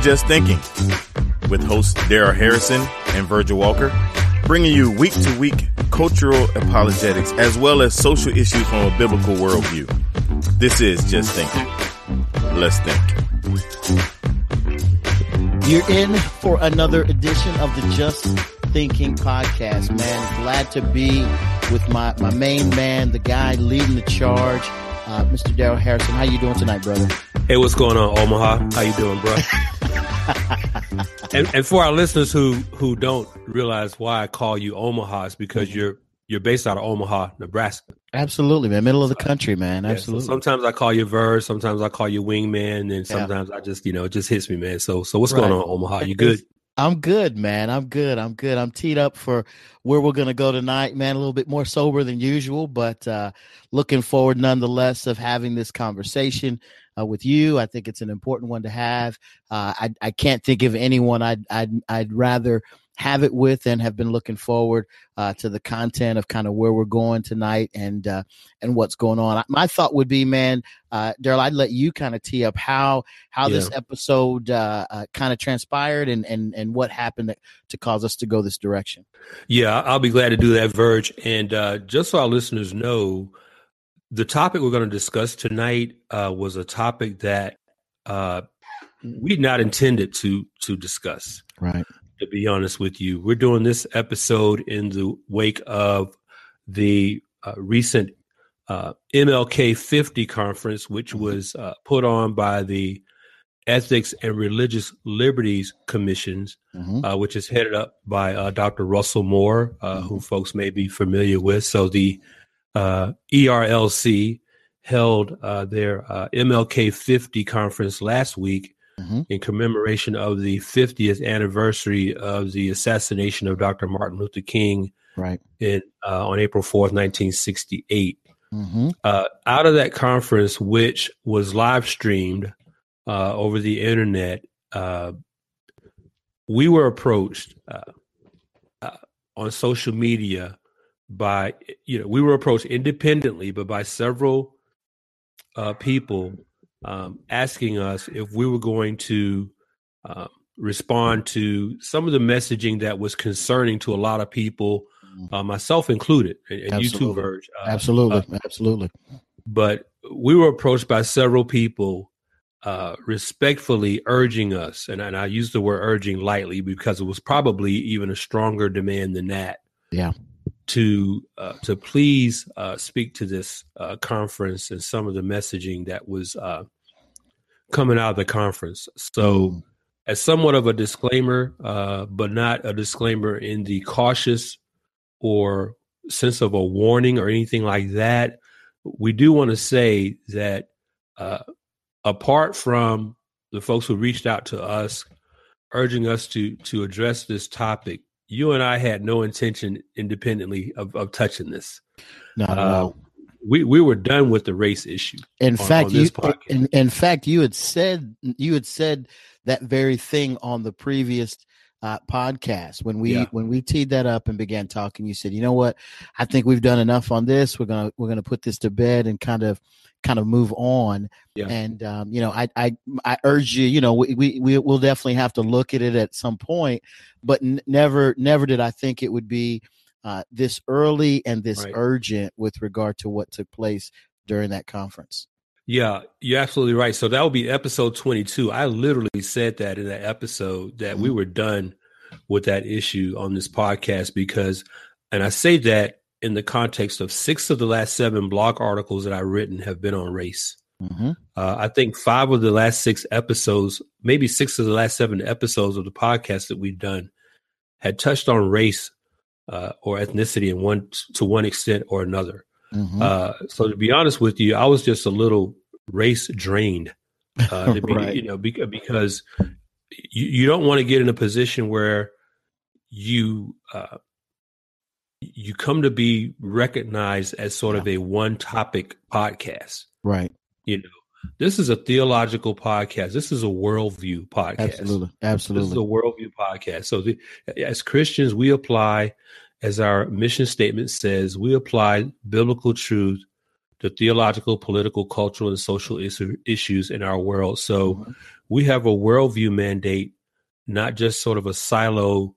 to Just Thinking with hosts Daryl Harrison and Virgil Walker, bringing you week to week cultural apologetics as well as social issues from a biblical worldview. This is Just Thinking. Let's think. You're in for another edition of the Just Thinking podcast, man. Glad to be with my, my main man, the guy leading the charge, uh, Mr. Daryl Harrison. How you doing tonight, brother? Hey, what's going on, Omaha? How you doing, bro? and, and for our listeners who who don't realize why I call you Omaha, is because mm-hmm. you're you're based out of Omaha, Nebraska. Absolutely, man. Middle of the country, man. Absolutely. Yeah, so sometimes I call you Verse, sometimes I call you Wingman, and sometimes yeah. I just, you know, it just hits me, man. So so what's right. going on, Omaha? You good? I'm good, man. I'm good. I'm good. I'm teed up for where we're going to go tonight, man. A little bit more sober than usual, but uh, looking forward nonetheless of having this conversation uh, with you. I think it's an important one to have. Uh, I, I can't think of anyone I'd, I'd, I'd rather have it with and have been looking forward uh, to the content of kind of where we're going tonight and uh, and what's going on. My thought would be, man, uh, Daryl, I'd let you kind of tee up how how yeah. this episode uh, uh, kind of transpired and and and what happened to cause us to go this direction. Yeah, I'll be glad to do that, Verge. And uh, just so our listeners know, the topic we're going to discuss tonight was a topic that we not intended to to discuss. Right to be honest with you. We're doing this episode in the wake of the uh, recent uh, MLK 50 conference, which mm-hmm. was uh, put on by the Ethics and Religious Liberties Commissions, mm-hmm. Uh, which is headed up by uh, Dr. Russell Moore, uh, mm-hmm. who folks may be familiar with. So the ERLC held their MLK 50 conference last week mm-hmm. in commemoration of the 50th anniversary of the assassination of Dr. Martin Luther King right. in, uh, on April 4th, 1968. Mm-hmm. Uh, out of that conference, which was live streamed uh, over the internet, uh, we were approached uh, uh, on social media by, you know, we were approached independently, but by several people um, asking us if we were going to uh, respond to some of the messaging that was concerning to a lot of people, mm-hmm. uh, myself included, and, and you too, Verge. Uh, absolutely, uh, absolutely. But we were approached by several people uh, respectfully urging us, and, and I use the word urging lightly because it was probably even a stronger demand than that. Yeah to uh, to please uh, speak to this uh, conference and some of the messaging that was uh, coming out of the conference. So, mm. as somewhat of a disclaimer, uh, but not a disclaimer in the cautious or sense of a warning or anything like that, we do want to say that uh, apart from the folks who reached out to us urging us to to address this topic you and I had no intention independently of, of touching this. No, uh, no. We we were done with the race issue. In on, fact, on you in, in, fact you had said you had said that very thing on the previous uh, podcast when we yeah. when we teed that up and began talking. You said, you know what, I think we've done enough on this. We're gonna we're gonna put this to bed and kind of kind of move on. Yeah. And um, you know, I I I urge you. You know, we we we will definitely have to look at it at some point, but n- never never did I think it would be uh, this early and this right. urgent with regard to what took place during that conference. Yeah, you're absolutely right. So that will be episode 22. I literally said that in that episode that mm-hmm. we were done with that issue on this podcast because, and I say that in the context of six of the last seven blog articles that I've written have been on race. Mm-hmm. Uh, I think five of the last six episodes, maybe six of the last seven episodes of the podcast that we've done, had touched on race uh, or ethnicity in one to one extent or another. Mm-hmm. Uh, so to be honest with you, I was just a little race drained. Uh, be, right. You know, because you, you don't want to get in a position where you uh, you come to be recognized as sort of a one topic podcast. Right. You know, this is a theological podcast. This is a worldview podcast. Absolutely. Absolutely. This is a worldview podcast. So the, as Christians, we apply, as our mission statement says, we apply biblical truth to theological, political, cultural, and social issues in our world. So mm-hmm. we have a worldview mandate, not just sort of a silo,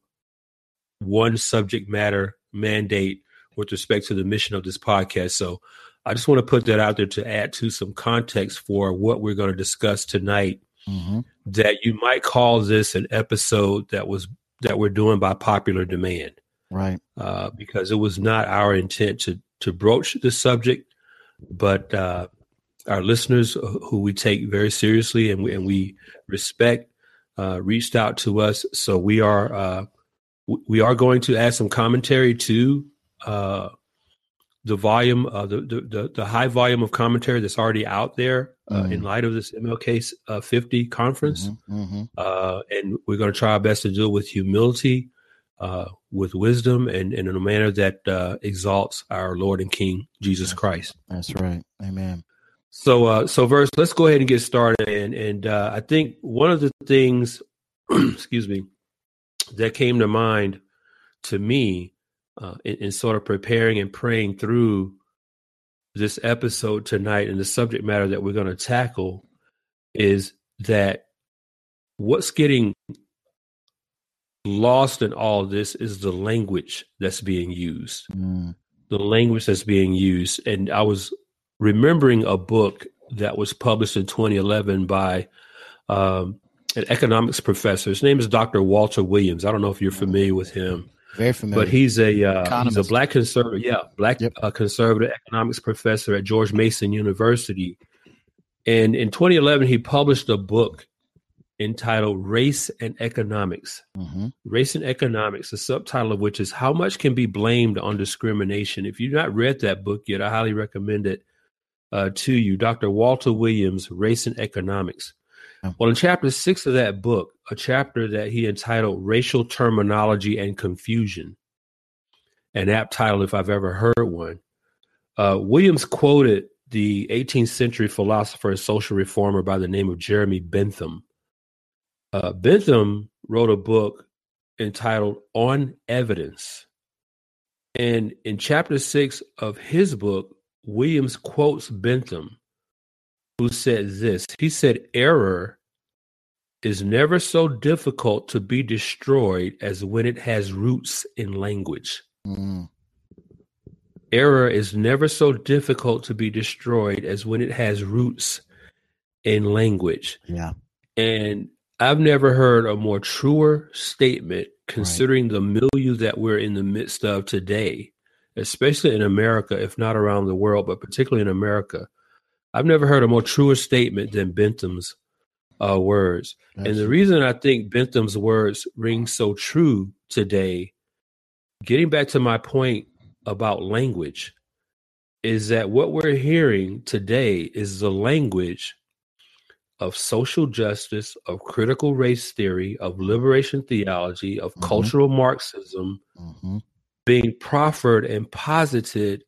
one subject matter mandate with respect to the mission of this podcast. So I just want to put that out there to add to some context for what we're going to discuss tonight. Mm-hmm. That you might call this an episode that was that we're doing by popular demand, right? Uh, because it was not our intent to to broach the subject, but uh, our listeners, who we take very seriously and we, and we respect, uh, reached out to us. So we are uh, we are going to add some commentary to uh, the volume, uh, the, the, the high volume of commentary that's already out there uh, mm-hmm. in light of this MLK uh, 50 conference. Mm-hmm. Mm-hmm. Uh, and we're going to try our best to do it with humility, uh, with wisdom, and, and, in a manner that uh, exalts our Lord and King Jesus Christ. That's right. Amen. So, so verse, let's go ahead and get started. And, and I think one of the things, excuse me, that came to mind to me uh, in, in, sort of preparing and praying through this episode tonight and the subject matter that we're going to tackle is that what's getting lost in all this is the language that's being used. Mm. The language that's being used. And I was remembering a book that was published in 2011 by um, an economics professor. His name is Dr. Walter Williams. I don't know if you're familiar with him. Very familiar. But he's a uh, he's a black conservative, yeah, black yep. uh, conservative economics professor at George Mason University. And in 2011, he published a book entitled "Race and Economics." Mm-hmm. Race and Economics, the subtitle of which is "How Much Can Be Blamed on Discrimination." If you've not read that book yet, I highly recommend it uh, to you. Dr. Walter Williams, "Race and Economics." Well, in chapter six of that book, a chapter that he entitled Racial Terminology and Confusion, an apt title if I've ever heard one, uh, Williams quoted the 18th century philosopher and social reformer by the name of Jeremy Bentham. Uh, Bentham wrote a book entitled On Evidence. And in chapter six of his book, Williams quotes Bentham who said this. He said, Error is never so difficult to be destroyed as when it has roots in language. Mm. Error is never so difficult to be destroyed as when it has roots in language. Yeah. And I've never heard a more truer statement considering right. the milieu that we're in the midst of today, especially in America, if not around the world, but particularly in America. I've never heard a more truer statement than Bentham's uh, words. That's and the reason I think Bentham's words ring so true today, getting back to my point about language, is that what we're hearing today is the language of social justice, of critical race theory, of liberation theology, of mm-hmm. cultural Marxism mm-hmm. being proffered and posited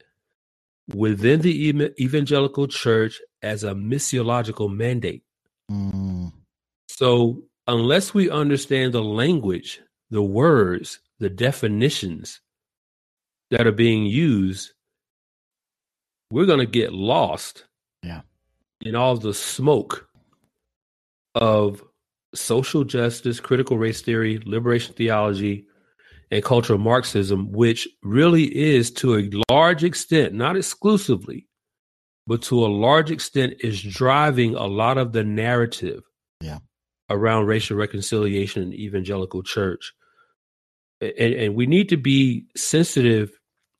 within the evangelical church as a missiological mandate. Mm. So, unless we understand the language, the words, the definitions that are being used, we're going to get lost yeah. in all the smoke of social justice, critical race theory, liberation theology, and cultural Marxism, which really is to a large extent, not exclusively, but to a large extent is driving a lot of the narrative yeah. around racial reconciliation in evangelical church. And, and we need to be sensitive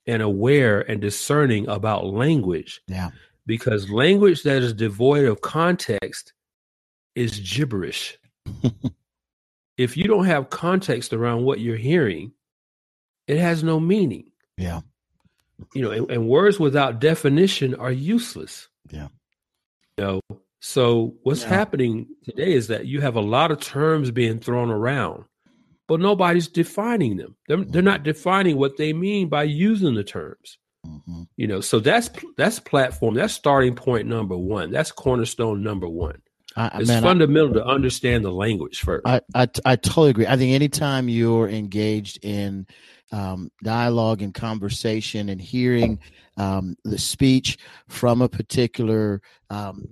and aware and discerning about language. Yeah. Because language that is devoid of context is gibberish. if you don't have context around what you're hearing, it has no meaning. Yeah. You know, and, and words without definition are useless. Yeah. You know, so what's yeah. happening today is that you have a lot of terms being thrown around, but nobody's defining them. They're, mm-hmm. they're not defining what they mean by using the terms. Mm-hmm. You know, so that's that's platform. That's starting point number one. That's cornerstone number one. I, it's man, fundamental I, to understand the language first. I, I I totally agree. I think anytime you're engaged in um, dialogue and conversation and hearing um, the speech from a particular um,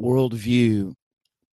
worldview,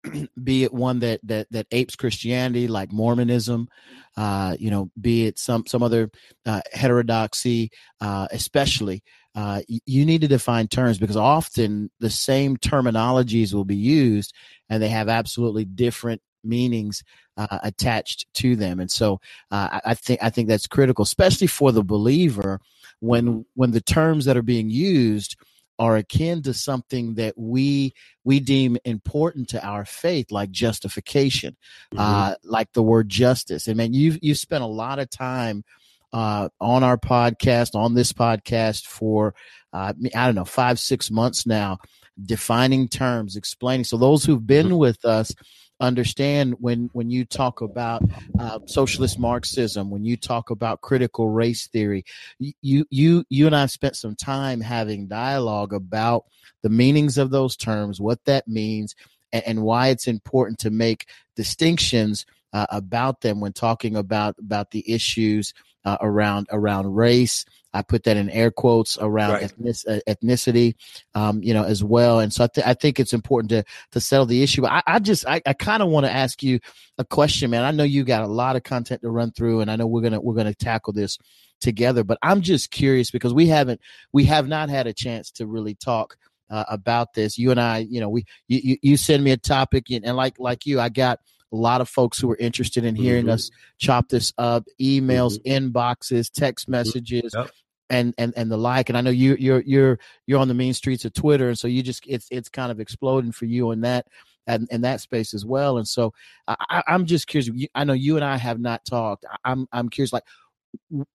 be it one that that that apes Christianity, like Mormonism, uh, you know, be it some some other uh, heterodoxy, uh, especially. Uh, you need to define terms because often the same terminologies will be used and they have absolutely different meanings uh, attached to them. And so uh, I think I think that's critical, especially for the believer when when the terms that are being used are akin to something that we we deem important to our faith, like justification, mm-hmm. uh, like the word justice. And man, you've you've spent a lot of time uh, on our podcast, on this podcast for uh, I don't know five six months now, defining terms, explaining. So those who've been mm-hmm. with us understand when when you talk about uh, socialist Marxism, when you talk about critical race theory, you you you and I spent some time having dialogue about the meanings of those terms, what that means, and, and why it's important to make distinctions uh, about them when talking about about the issues uh, around around race. I put that in air quotes around right. ethnic, uh, ethnicity, um, you know, as well. And so I, th- I, think it's important to to settle the issue. I, I just I, I kind of want to ask you a question, man. I know you got a lot of content to run through, and I know we're gonna we're gonna tackle this together. But I'm just curious because we haven't we have not had a chance to really talk. Uh, about this, you and I, you know, we you, you send me a topic, and, and like like you, I got a lot of folks who are interested in hearing mm-hmm. us chop this up emails mm-hmm. inboxes text mm-hmm. messages yep. and and and the like and i know you you're you're you're on the main streets of twitter and so you just it's it's kind of exploding for you in that and in that space as well and so I, i'm just curious i know you and i have not talked i'm i'm curious like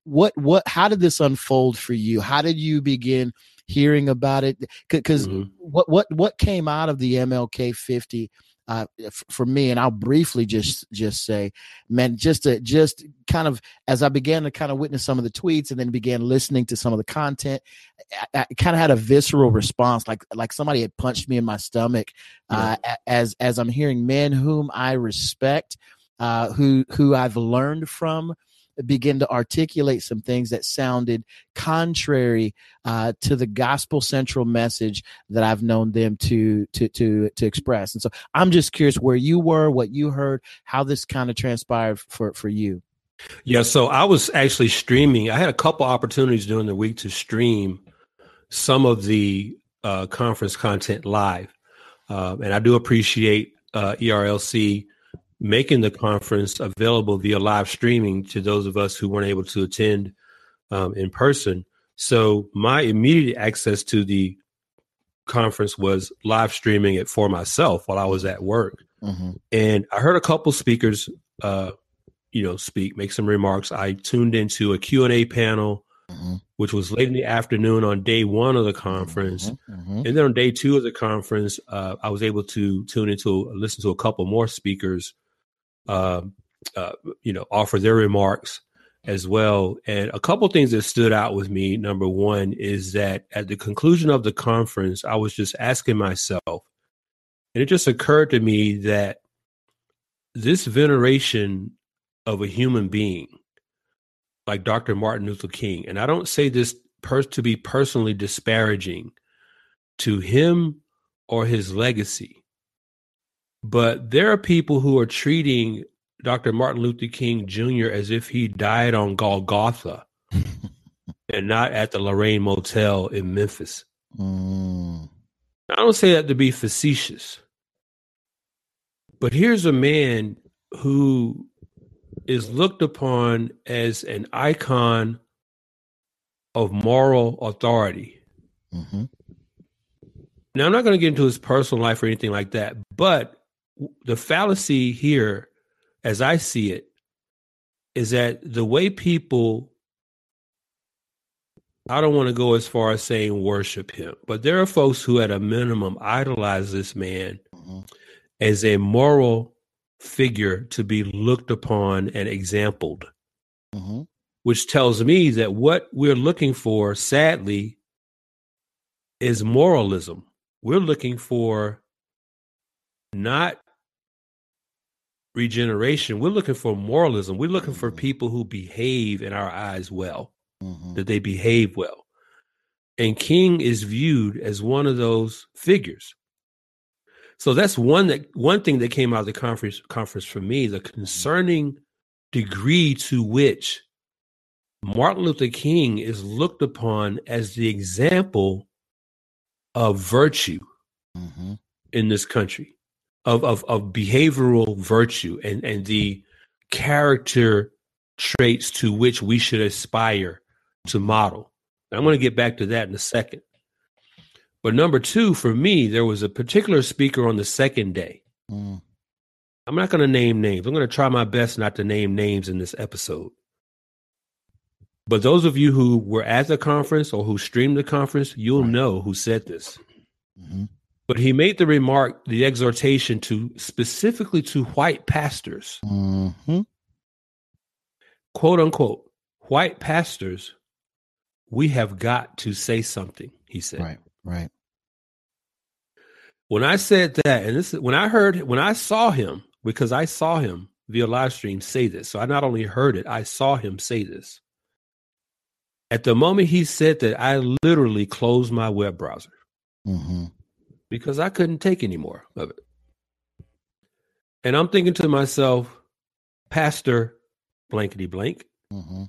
what what how did this unfold for you how did you begin hearing about it because mm-hmm. what what what came out of the mlk 50 uh, for me, and I'll briefly just just say, man, just to just kind of as I began to kind of witness some of the tweets and then began listening to some of the content, I, I kind of had a visceral response, like like somebody had punched me in my stomach, uh, as as I'm hearing men whom I respect, uh, who who I've learned from, begin to articulate some things that sounded contrary uh, to the gospel central message that I've known them to to to to express. And so I'm just curious where you were, what you heard, how this kind of transpired for for you. Yeah, so I was actually streaming. I had a couple opportunities during the week to stream some of the uh, conference content live, uh, and I do appreciate uh, ERLC making the conference available via live streaming to those of us who weren't able to attend um, in person. So my immediate access to the conference was live streaming it for myself while I was at work. Mm-hmm. And I heard a couple speakers, uh, you know, speak, make some remarks. I tuned into a Q&A panel, mm-hmm. which was late in the afternoon on day one of the conference. Mm-hmm. mm-hmm. And then on day two of the conference, uh, I was able to tune into, listen to a couple more speakers uh, uh, you know, offer their remarks as well. And a couple things that stood out with me. Number one is that at the conclusion of the conference, I was just asking myself, and it just occurred to me that this veneration of a human being, like Dr. Martin Luther King, and I don't say this per- to be personally disparaging to him or his legacy, but there are people who are treating Dr. Martin Luther King Jr. as if he died on Golgotha and not at the Lorraine Motel in Memphis. Mm. I don't say that to be facetious, but here's a man who is looked upon as an icon of moral authority. Mm-hmm. Now, I'm not going to get into his personal life or anything like that, but the fallacy here, as I see it, is that the way people I don't want to go as far as saying worship him, but there are folks who, at a minimum, idolize this man mm-hmm. as a moral figure to be looked upon and exampled, mm-hmm. which tells me that what we're looking for, sadly, is moralism. We're looking for not regeneration, we're looking for moralism. We're looking for mm-hmm. people who behave in our eyes well, mm-hmm. that they behave well. And King is viewed as one of those figures. So that's one that one thing that came out of the conference conference for me, the concerning degree to which Martin Luther King is looked upon as the example of virtue mm-hmm. in this country, of, of of behavioral virtue and and the character traits to which we should aspire to model. I'm going to get back to that in a second. But number two, for me, there was a particular speaker on the second day. Mm. I'm not going to name names. I'm going to try my best not to name names in this episode. But those of you who were at the conference or who streamed the conference, you'll right. know who said this. Mm-hmm. But he made the remark, the exhortation to specifically to white pastors. Mm-hmm. Quote unquote, white pastors, we have got to say something, he said. Right, right. When I said that, and this is when I heard when I saw him, because I saw him via live stream say this. So I not only heard it, I saw him say this. At the moment he said that, I literally closed my web browser mm-hmm. Because I couldn't take any more of it. And I'm thinking to myself, Pastor blankety blank, mm-hmm.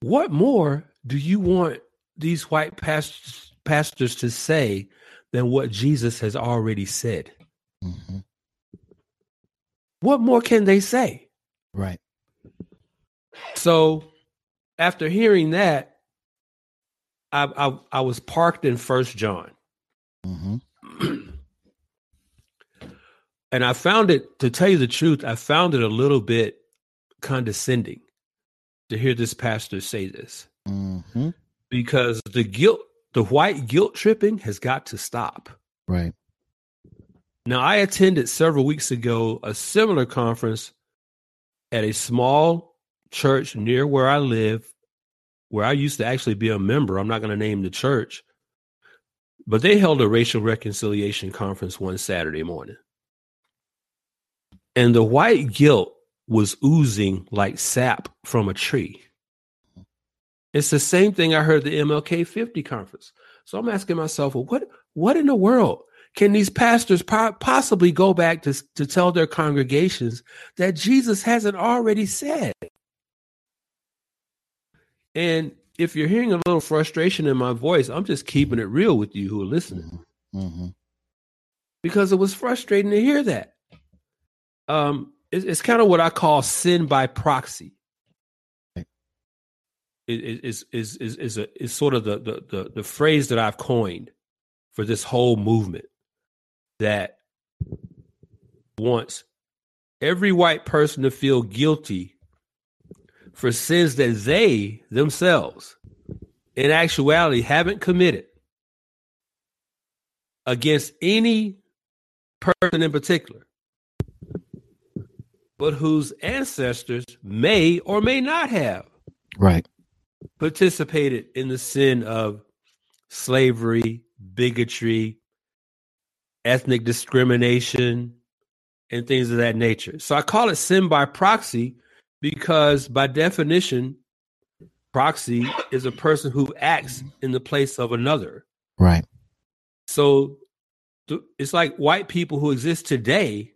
what more do you want these white pastors, pastors to say than what Jesus has already said? Mm-hmm. What more can they say? Right. So after hearing that, I I, I was parked in First John, mm-hmm. and I found it. To tell you the truth, I found it a little bit condescending to hear this pastor say this, mm-hmm. because the guilt, the white guilt tripping, has got to stop. Right. Now, I attended several weeks ago a similar conference at a small church near where I live, where I used to actually be a member. I'm not going to name the church, but they held a racial reconciliation conference one Saturday morning. And the white guilt was oozing like sap from a tree. It's the same thing I heard the MLK 50 conference. So I'm asking myself, well, what what in the world can these pastors po- possibly go back to, to tell their congregations that Jesus hasn't already said? And if you're hearing a little frustration in my voice, I'm just keeping it real with you who are listening. Mm-hmm. mm-hmm. Because it was frustrating to hear that. Um, it's, it's kind of what I call sin by proxy. It is is is is a is sort of the, the the the phrase that I've coined for this whole movement that wants every white person to feel guilty for sins that they themselves, in actuality, haven't committed against any person in particular, but whose ancestors may or may not have right participated in the sin of slavery, bigotry, ethnic discrimination, and things of that nature. So I call it sin by proxy because by definition, proxy is a person who acts in the place of another. Right. So it's like white people who exist today.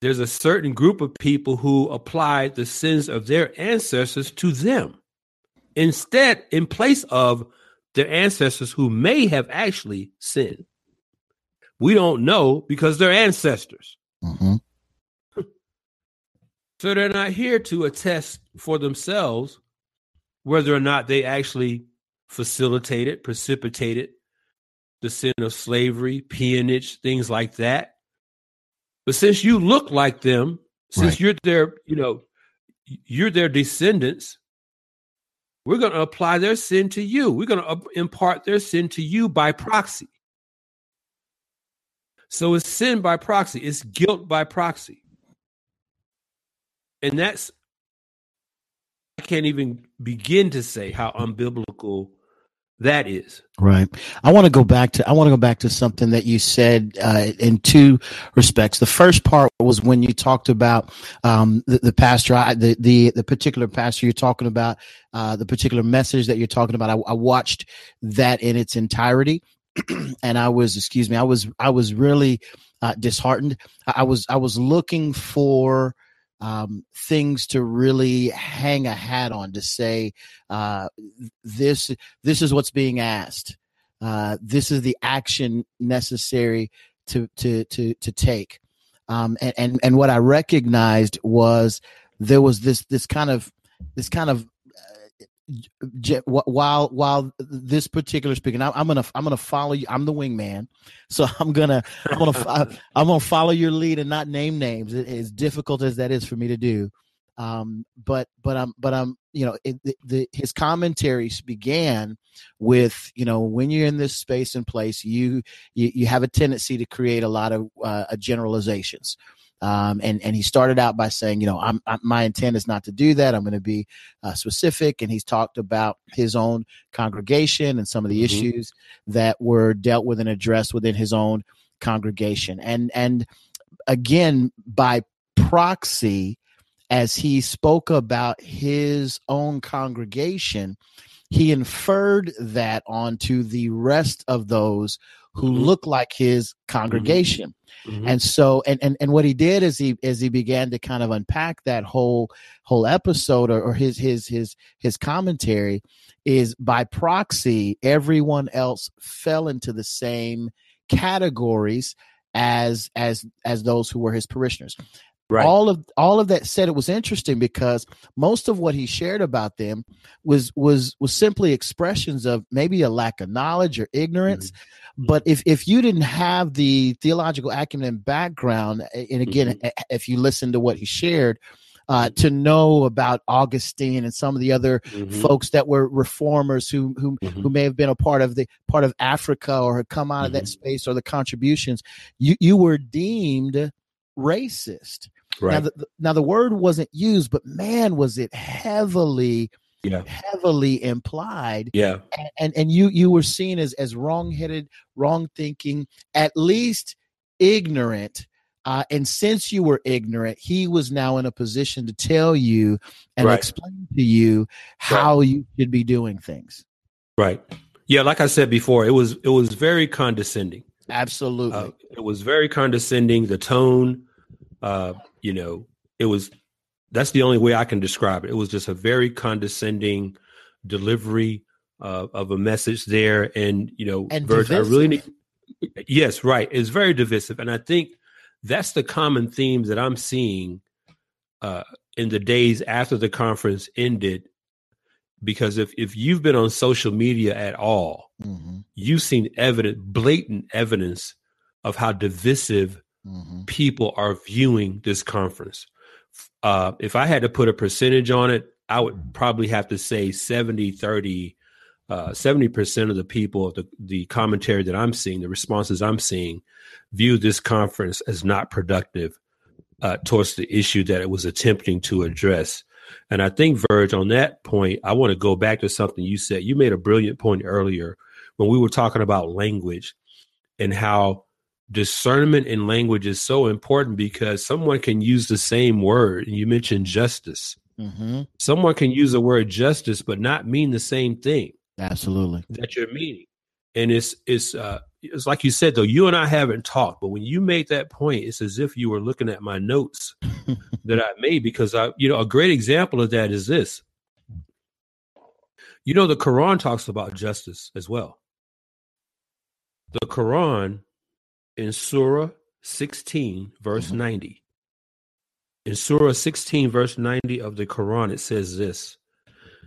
There's a certain group of people who apply the sins of their ancestors to them instead, in place of their ancestors who may have actually sinned. We don't know because they're ancestors. Mm-hmm. So they're not here to attest for themselves whether or not they actually facilitated, precipitated the sin of slavery, peonage, things like that. But since you look like them, since right. you're their, you know, you're their descendants, we're going to apply their sin to you. We're going to impart their sin to you by proxy. So it's sin by proxy, it's guilt by proxy and that's I can't even begin to say how unbiblical that is. Right. I want to go back to I want to go back to something that you said uh, in two respects. The first part was when you talked about um, the, the, pastor, the, the the particular pastor you're talking about, uh, the particular message that you're talking about. I, I watched that in its entirety. and I was, excuse me, I was, I was really uh, disheartened. I was, I was looking for um, things to really hang a hat on to say uh, this, this is what's being asked. Uh, this is the action necessary to to to to take. Um, and, and and what I recognized was there was this this kind of this kind of while while this particular speaking I'm, gonna i'm gonna follow you i'm the wingman so i'm gonna i'm gonna i'm gonna follow your lead and not name names as difficult as that is for me to do. Um, but but i'm but i'm you know it, the, the, his commentaries began with you know when you're in this space and place you you, you have a tendency to create a lot of uh, generalizations um, and and he started out by saying, you know, I'm, I'm my intent is not to do that. I'm going to be uh, specific. And he's talked about his own congregation and some of the mm-hmm. issues that were dealt with and addressed within his own congregation. And and again, by proxy, as he spoke about his own congregation, he inferred that onto the rest of those who mm-hmm. look like his congregation. Mm-hmm. And so and, and and what he did is he as he began to kind of unpack that whole whole episode or, or his his his his commentary is by proxy everyone else fell into the same categories as as as those who were his parishioners Right. All of all of that said, it was interesting because most of what he shared about them was was was simply expressions of maybe a lack of knowledge or ignorance. Mm-hmm. But if if you didn't have the theological acumen and background, and again, mm-hmm. if you listen to what he shared, uh, to know about Augustine and some of the other mm-hmm. folks that were reformers who who mm-hmm. who may have been a part of the part of Africa or had come out mm-hmm. of that mm-hmm. space or the contributions, you you were deemed racist. Right. Now, the, now the word wasn't used, but man, was it heavily, yeah. heavily implied. Yeah. And, and, and you you were seen as as wrong headed, wrong thinking, at least ignorant. Uh, and since you were ignorant, he was now in a position to tell you and right. explain to you how right. you should be doing things. Right. Yeah, like I said before, it was it was very condescending. Absolutely. Uh, it was very condescending. The tone, uh, you know, it was that's the only way I can describe it. It was just a very condescending delivery uh, of a message there, and you know, and Virg, I really need. Yes, right. It's very divisive, and I think that's the common themes that I'm seeing uh, in the days after the conference ended. Because if if you've been on social media at all, mm-hmm. you've seen evident, blatant evidence of how divisive mm-hmm. people are viewing this conference. Uh, if I had to put a percentage on it, I would probably have to say 70 30 uh, 70% of the people the, the commentary that i'm seeing the responses i'm seeing view this conference as not productive uh, towards the issue that it was attempting to address and i think Verge, on that point i want to go back to something you said you made a brilliant point earlier when we were talking about language and how discernment in language is so important because someone can use the same word. And you mentioned justice. Mm-hmm. Someone can use the word justice but not mean the same thing. Absolutely. That you're meaning. And it's it's uh it's like you said though, you and I haven't talked, but when you made that point, it's as if you were looking at my notes that I made because I you know, a great example of that is this. You know, the Quran talks about justice as well. The Quran in Surah 16, verse mm-hmm. 90. In Surah 16, verse 90 of the Quran, it says this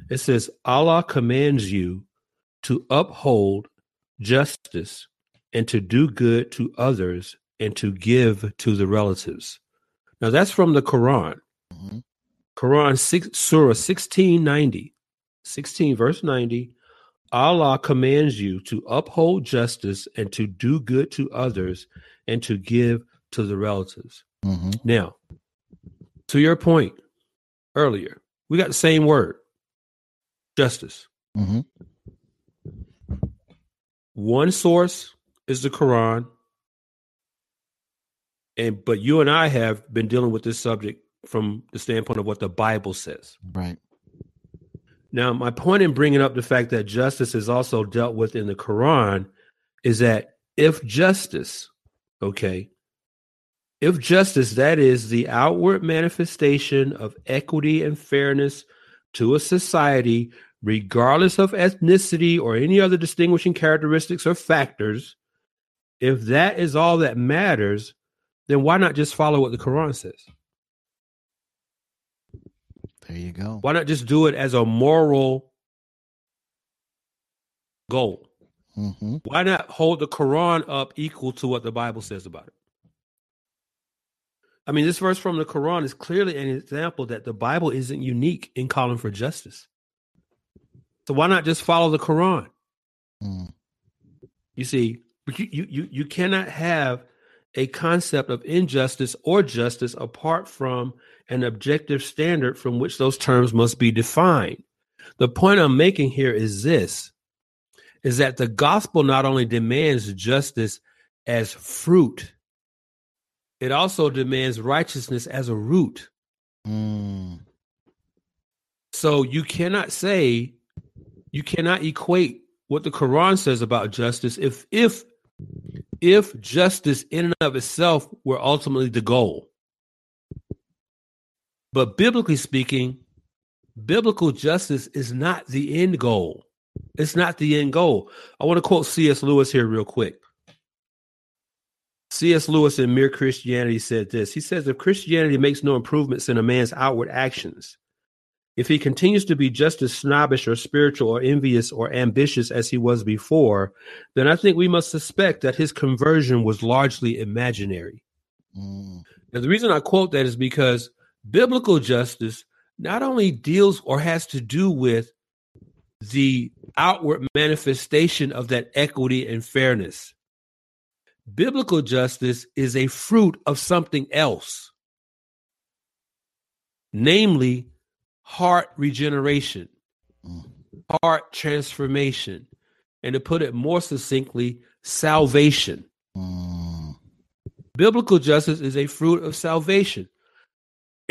It says, Allah commands you to uphold justice and to do good to others and to give to the relatives. Now that's from the Quran. Mm-hmm. Quran 6, Surah 1690, 16 verse 90 Allah commands you to uphold justice and to do good to others and to give to the relatives. Mm-hmm. Now, to your point earlier, we got the same word justice. Mm-hmm. One source is the Quran. And but you and I have been dealing with this subject from the standpoint of what the Bible says. Right. Now, my point in bringing up the fact that justice is also dealt with in the Quran is that if justice, okay, if justice, that is the outward manifestation of equity and fairness to a society, regardless of ethnicity or any other distinguishing characteristics or factors, if that is all that matters, then why not just follow what the Quran says? There you go. Why not just do it as a moral goal? Mm-hmm. Why not hold the Quran up equal to what the Bible says about it? I mean, this verse from the Quran is clearly an example that the Bible isn't unique in calling for justice. So why not just follow the Quran? Mm. You see, you, you you you cannot have a concept of injustice or justice apart from an objective standard from which those terms must be defined. The point I'm making here is this is that the gospel not only demands justice as fruit, it also demands righteousness as a root. Mm. So you cannot say, you cannot equate what the Quran says about justice if if if justice in and of itself were ultimately the goal. But biblically speaking, biblical justice is not the end goal. It's not the end goal. I want to quote C.S. Lewis here, real quick. C.S. Lewis in Mere Christianity said this. He says, If Christianity makes no improvements in a man's outward actions, if he continues to be just as snobbish or spiritual or envious or ambitious as he was before, then I think we must suspect that his conversion was largely imaginary. Mm. And the reason I quote that is because biblical justice not only deals or has to do with the outward manifestation of that equity and fairness. Biblical justice is a fruit of something else, namely heart regeneration, Mm. heart transformation, and to put it more succinctly, salvation. Mm. Biblical justice is a fruit of salvation.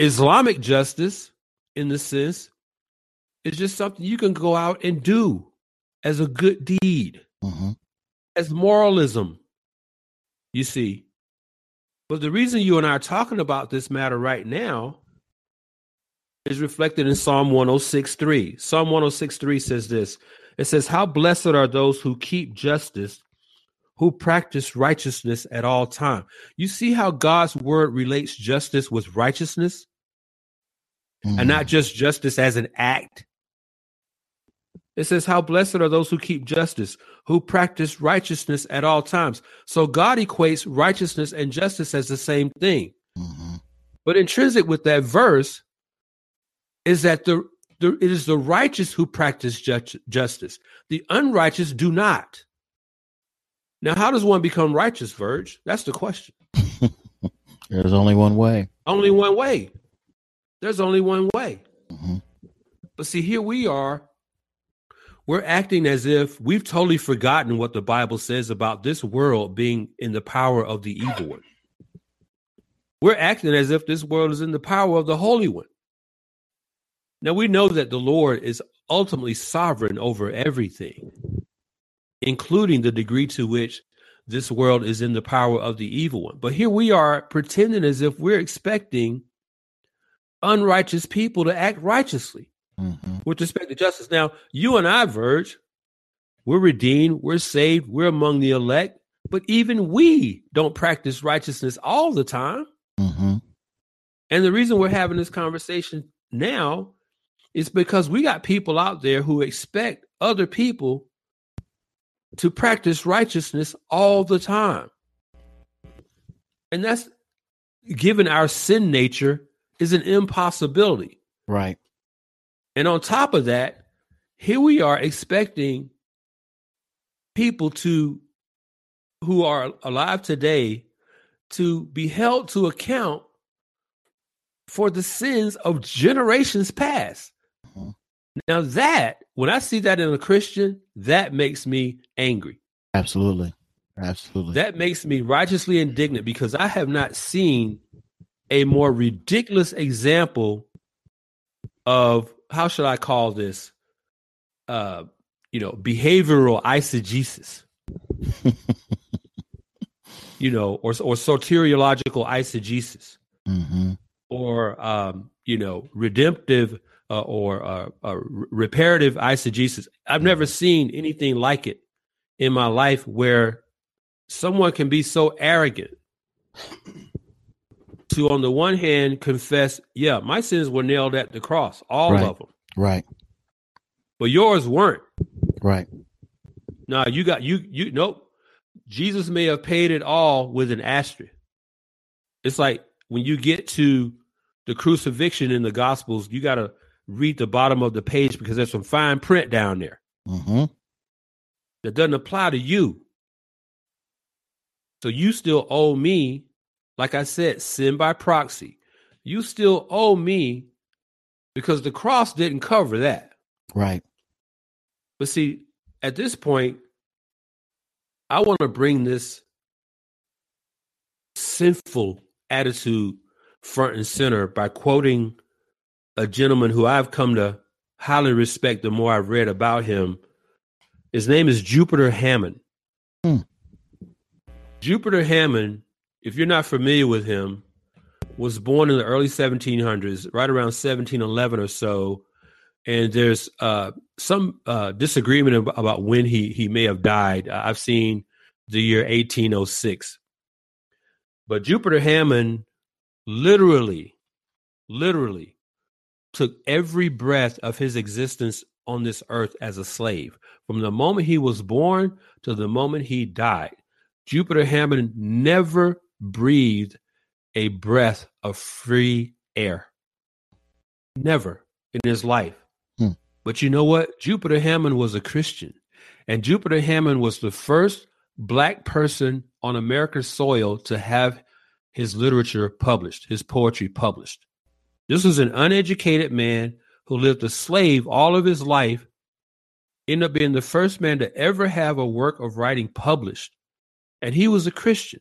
Islamic justice, in the sense, is just something you can go out and do as a good deed, Mhm. as moralism, you see. But the reason you and I are talking about this matter right now is reflected in Psalm 106.3. Psalm 106.3 says this. It says, How blessed are those who keep justice, who practice righteousness at all time. You see how God's word relates justice with righteousness and not just justice as an act. It says, How blessed are those who keep justice, who practice righteousness at all times. So God equates righteousness and justice as the same thing. Mhm. But intrinsic with that verse is that the, the it is the righteous who practice ju- justice. The unrighteous do not. Now, how does one become righteous, Verge? That's the question. There's only one way. Only one way. There's only one way. Mhm. But see, here we are. We're acting as if we've totally forgotten what the Bible says about this world being in the power of the evil one. We're acting as if this world is in the power of the Holy One. Now, we know that the Lord is ultimately sovereign over everything, including the degree to which this world is in the power of the evil one. But here we are pretending as if we're expecting unrighteous people to act righteously Mhm. with respect to justice. Now, you and I, Verge, we're redeemed, we're saved, we're among the elect, but even we don't practice righteousness all the time. Mhm. And the reason we're having this conversation now is because we got people out there who expect other people to practice righteousness all the time. And that's given our sin nature is an impossibility. Right. And on top of that, here we are expecting people to who are alive today to be held to account for the sins of generations past. Mhm. Now that when I see that in a Christian, that makes me angry. Absolutely. Absolutely. That makes me righteously indignant because I have not seen a more ridiculous example of how should I call this? Uh, you know, behavioral eisegesis. you know, or or soteriological eisegesis, Mm-hmm. or um, you know, redemptive uh, or uh, uh, reparative eisegesis. I've never seen anything like it in my life where someone can be so arrogant to, on the one hand, confess, yeah, my sins were nailed at the cross, all Right. of them, Right. but yours weren't. Right. Now you got you you nope. Jesus may have paid it all with an asterisk. It's like when you get to the crucifixion in the gospels, you gotta read the bottom of the page because there's some fine print down there Mm-hmm. that doesn't apply to you. So you still owe me, like I said, sin by proxy. You still owe me because the cross didn't cover that. Right. But see, at this point, I want to bring this sinful attitude front and center by quoting a gentleman who I've come to highly respect the more I've read about him. His name is Jupiter Hammon. Hmm. Jupiter Hammon, if you're not familiar with him, was born in the early 1700s, right around 1711 or so. And there's uh, some uh, disagreement about when he he may have died. I've seen the year 1806, but Jupiter Hammon literally, literally took every breath of his existence on this earth as a slave. From the moment he was born to the moment he died, Jupiter Hammon never breathed a breath of free air. Never in his life. Hmm. But you know what? Jupiter Hammon was a Christian. And Jupiter Hammon was the first black person on America's soil to have his literature published, his poetry published. This was an uneducated man who lived a slave all of his life, ended up being the first man to ever have a work of writing published. And he was a Christian.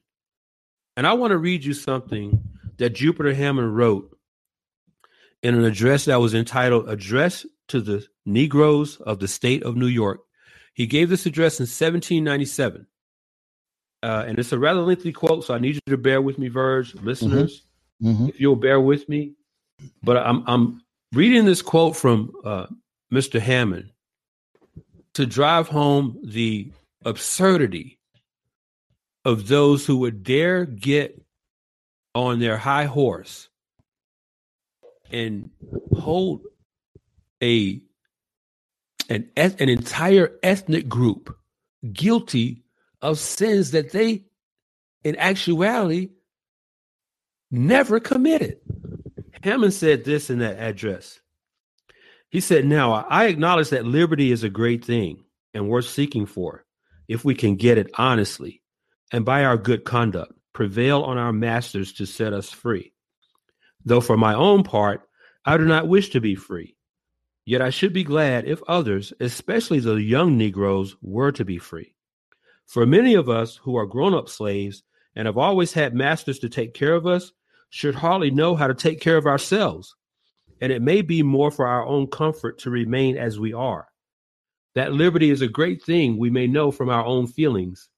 And I want to read you something that Jupiter Hammon wrote in an address that was entitled Address to the Negroes of the State of New York. He gave this address in 1797. Uh, and it's a rather lengthy quote, so I need you to bear with me, Verge, listeners, Mm-hmm. if you'll bear with me. But I'm, I'm reading this quote from uh, Mr. Hammon to drive home the absurdity of those who would dare get on their high horse and hold a an an entire ethnic group guilty of sins that they in actuality never committed. Hammon said this in that address. He said, Now I acknowledge that liberty is a great thing and worth seeking for if we can get it honestly and by our good conduct prevail on our masters to set us free. Though for my own part, I do not wish to be free. Yet I should be glad if others, especially the young Negroes, were to be free. For many of us who are grown up slaves and have always had masters to take care of us should hardly know how to take care of ourselves. And it may be more for our own comfort to remain as we are. That liberty is a great thing we may know from our own feelings,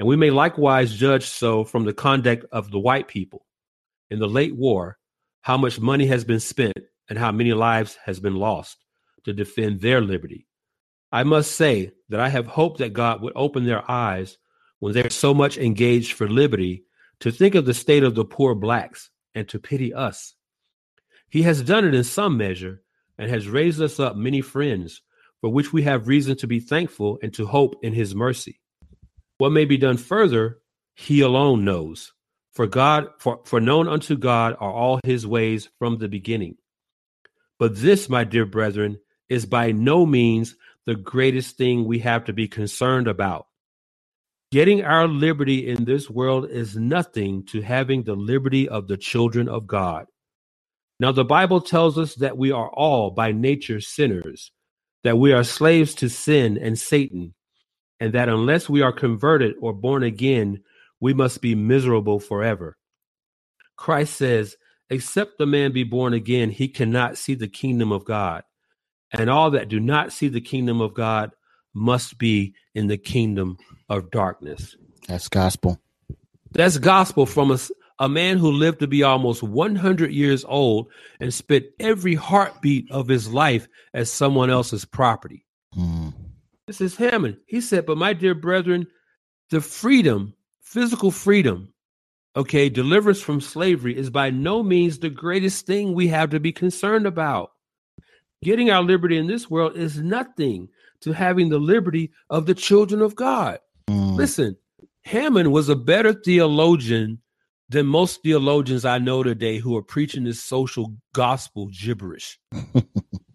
and we may likewise judge so from the conduct of the white people. In the late war, how much money has been spent and how many lives has been lost to defend their liberty. I must say that I have hoped that God would open their eyes when they're so much engaged for liberty to think of the state of the poor blacks and to pity us. He has done it in some measure and has raised us up many friends for which we have reason to be thankful and to hope in his mercy. What may be done further, he alone knows. For God, for, for known unto God are all his ways from the beginning. But this, my dear brethren, is by no means the greatest thing we have to be concerned about. Getting our liberty in this world is nothing to having the liberty of the children of God. Now, the Bible tells us that we are all by nature sinners, that we are slaves to sin and Satan, and that unless we are converted or born again, we must be miserable forever. Christ says, Except the man be born again, he cannot see the kingdom of God. And all that do not see the kingdom of God must be in the kingdom of darkness. That's gospel. That's gospel from a, a man who lived to be almost 100 years old and spent every heartbeat of his life as someone else's property. This is Hammon. He said, But my dear brethren, the freedom, physical freedom, okay, deliverance from slavery is by no means the greatest thing we have to be concerned about. Getting our liberty in this world is nothing to having the liberty of the children of God. Mm. Listen, Hammon was a better theologian than most theologians I know today who are preaching this social gospel gibberish.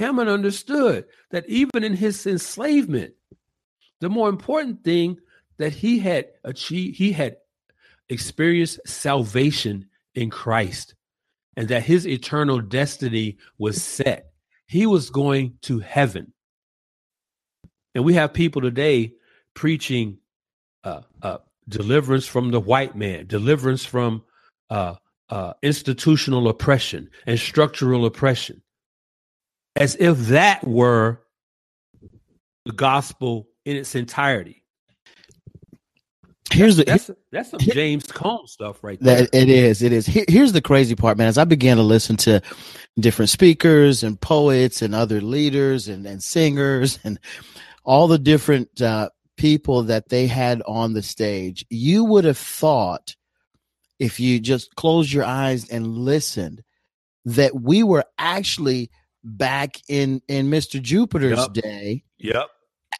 Hammon understood that even in his enslavement, the more important thing that he had achieved, he had experienced salvation in Christ and that his eternal destiny was set. He was going to heaven. And we have people today preaching uh, uh, deliverance from the white man, deliverance from uh, uh, institutional oppression and structural oppression, as if that were the gospel in its entirety. Here's the that's that's some James Cone stuff right there. That, it is. It is. Here, here's the crazy part, man. As I began to listen to different speakers and poets and other leaders and, and singers and all the different uh, people that they had on the stage, you would have thought if you just closed your eyes and listened that we were actually back in in Mr. Jupiter's yep. day. Yep.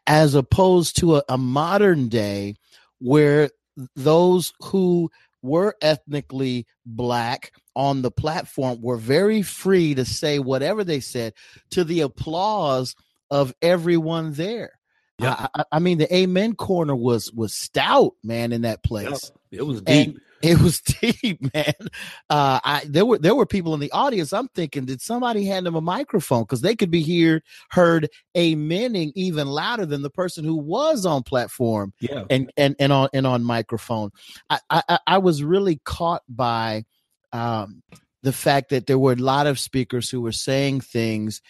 As opposed to a, a modern day where those who were ethnically black on the platform were very free to say whatever they said to the applause of everyone there. Yeah, I, I, mean the Amen corner was was stout, man, in that place. Yep. It was deep. And it was deep, man. Uh, I there were there were people in the audience. I'm thinking, did somebody hand them a microphone because they could be here heard amening even louder than the person who was on platform, yeah, and and and on and on microphone. I I, I was really caught by um, the fact that there were a lot of speakers who were saying things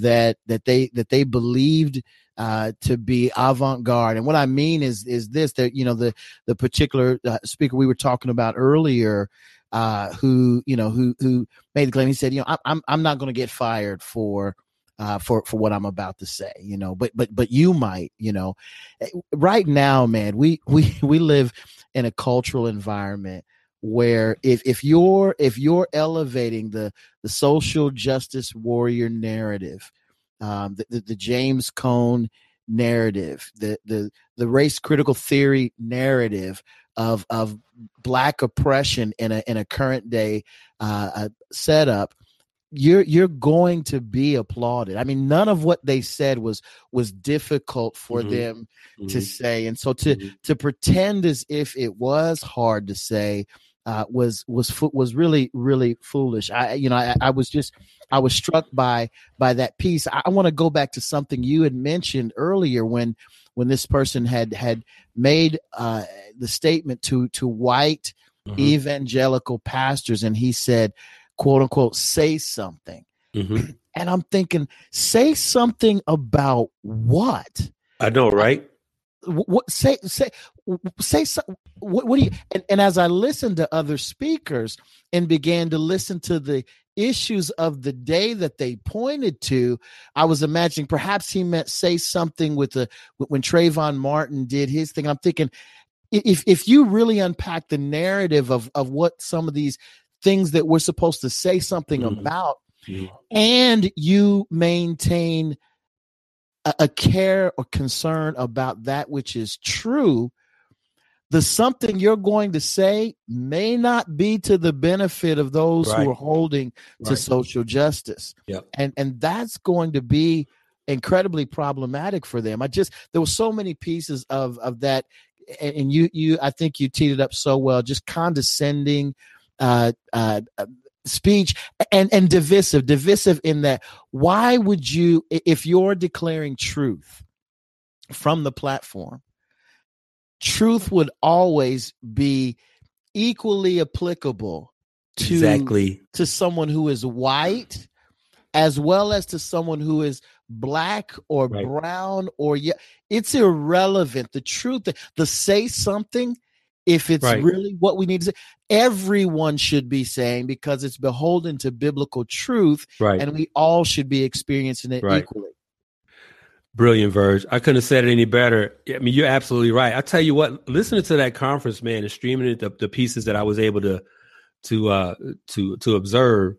that that they that they believed uh, to be avant-garde. And what I mean is is this that you know the the particular uh, speaker we were talking about earlier, uh, who you know who who made the claim. He said, you know, I'm I'm not going to get fired for. Uh, for for what I'm about to say, you know, but but but you might, you know, eh, right now, man, we we we live in a cultural environment where if if you're if you're elevating the the social justice warrior narrative um, the, the, the James Cone narrative, the the the race critical theory narrative of of black oppression in a in a current day uh, uh, setup, you're you're going to be applauded. I mean, none of what they said was was difficult for mm-hmm. them mm-hmm. to say, and so to mm-hmm. to pretend as if it was hard to say uh, was was was really really foolish. I you know I, I was just I was struck by by that piece. I, I want to go back to something you had mentioned earlier when when this person had had made uh, the statement to to white mm-hmm. evangelical pastors, and he said, "quote unquote," say something. Mm-hmm. And I'm thinking, say something about what? I know, right? What say say say what, what do you and, and as i listened to other speakers and began to listen to the issues of the day that they pointed to i was imagining perhaps he meant say something with the when trayvon martin did his thing i'm thinking if if you really unpack the narrative of of what some of these things that we're supposed to say something mm-hmm. about mm-hmm. and you maintain a, a care or concern about that which is true, the something you're going to say may not be to the benefit of those right. who are holding right. to social justice. Yep. And and that's going to be incredibly problematic for them. I just there were so many pieces of of that and you you I think you teed it up so well just condescending uh, uh, speech and and divisive divisive in that why would you if you're declaring truth from the platform truth would always be equally applicable to exactly to someone who is white as well as to someone who is black or right. brown or yeah, it's irrelevant. The truth, the say something, if it's right. really what we need to say, everyone should be saying because it's beholden to biblical truth, right? And we all should be experiencing it right. equally. Brilliant, Verge. I couldn't have said it any better. I mean, you're absolutely right. I tell you what, listening to that conference, man, and streaming it, the, the pieces that I was able to to uh to to observe,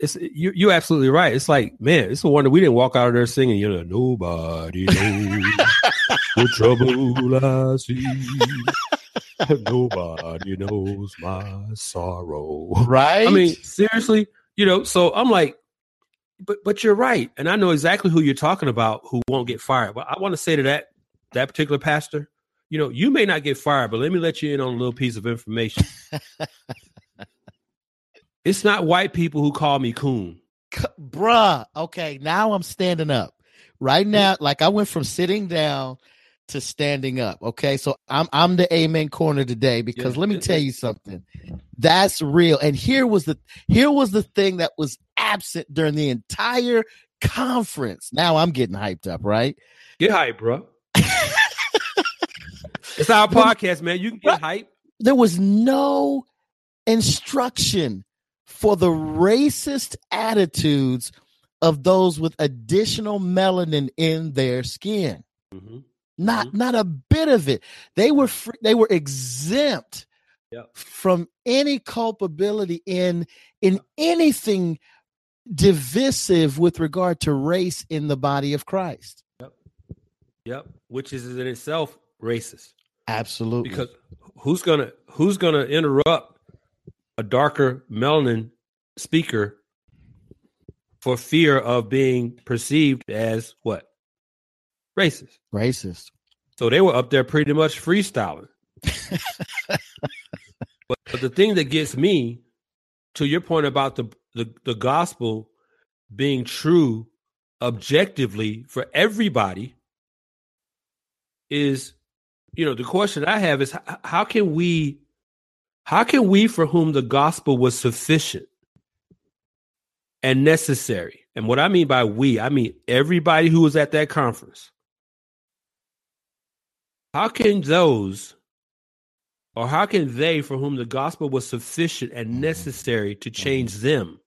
it's you, you're absolutely right. It's like, man, it's a wonder we didn't walk out of there singing, you know, nobody knows the trouble I see. Nobody knows my sorrow. Right. I mean, seriously, you know, so I'm like, but but you're right, and I know exactly who you're talking about who won't get fired. But I want to say to that that particular pastor, you know, you may not get fired, but let me let you in on a little piece of information. it's not white people who call me coon. Bruh, okay, now I'm standing up. Right mm. now, like I went from sitting down to standing up. Okay, so I'm I'm the amen corner today because yeah. let me tell you something. That's real. And here was the here was the thing that was absent during the entire conference. Now I'm getting hyped up, right? Get hyped, bro. it's our podcast, man. You can get hyped. There was no instruction for the racist attitudes of those with additional melanin in their skin. Mm-hmm. Not mm-hmm. not a bit of it. They were free, they were exempt yep. from any culpability in in anything divisive with regard to race in the body of Christ. Yep. Yep. Which is in itself racist. Absolutely. Because who's gonna who's gonna interrupt a darker melanin speaker for fear of being perceived as what? Racist. Racist. So they were up there pretty much freestyling. but, but the thing that gets me to your point about the, the, the gospel being true objectively for everybody is you know the question i have is how, how can we how can we for whom the gospel was sufficient and necessary and what i mean by we i mean everybody who was at that conference how can those, or how can they, for whom the gospel was sufficient and mm-hmm. necessary to change mm-hmm. them,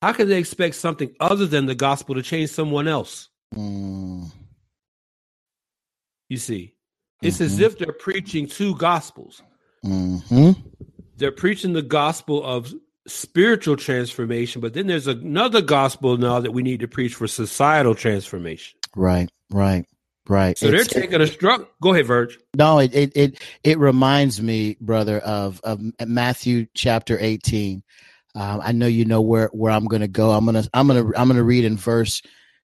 how can they expect something other than the gospel to change someone else? Mm. You see, it's mm-hmm. as if they're preaching two gospels. Mm-hmm. They're preaching the gospel of spiritual transformation, but then there's another gospel now that we need to preach for societal transformation. Right, right. Right. So it's, they're taking a struggle. Go ahead, Verge. No, it, it it it reminds me, brother, of of Matthew chapter eighteen. Um, I know you know where where I'm going to go. I'm gonna I'm gonna I'm gonna read in verse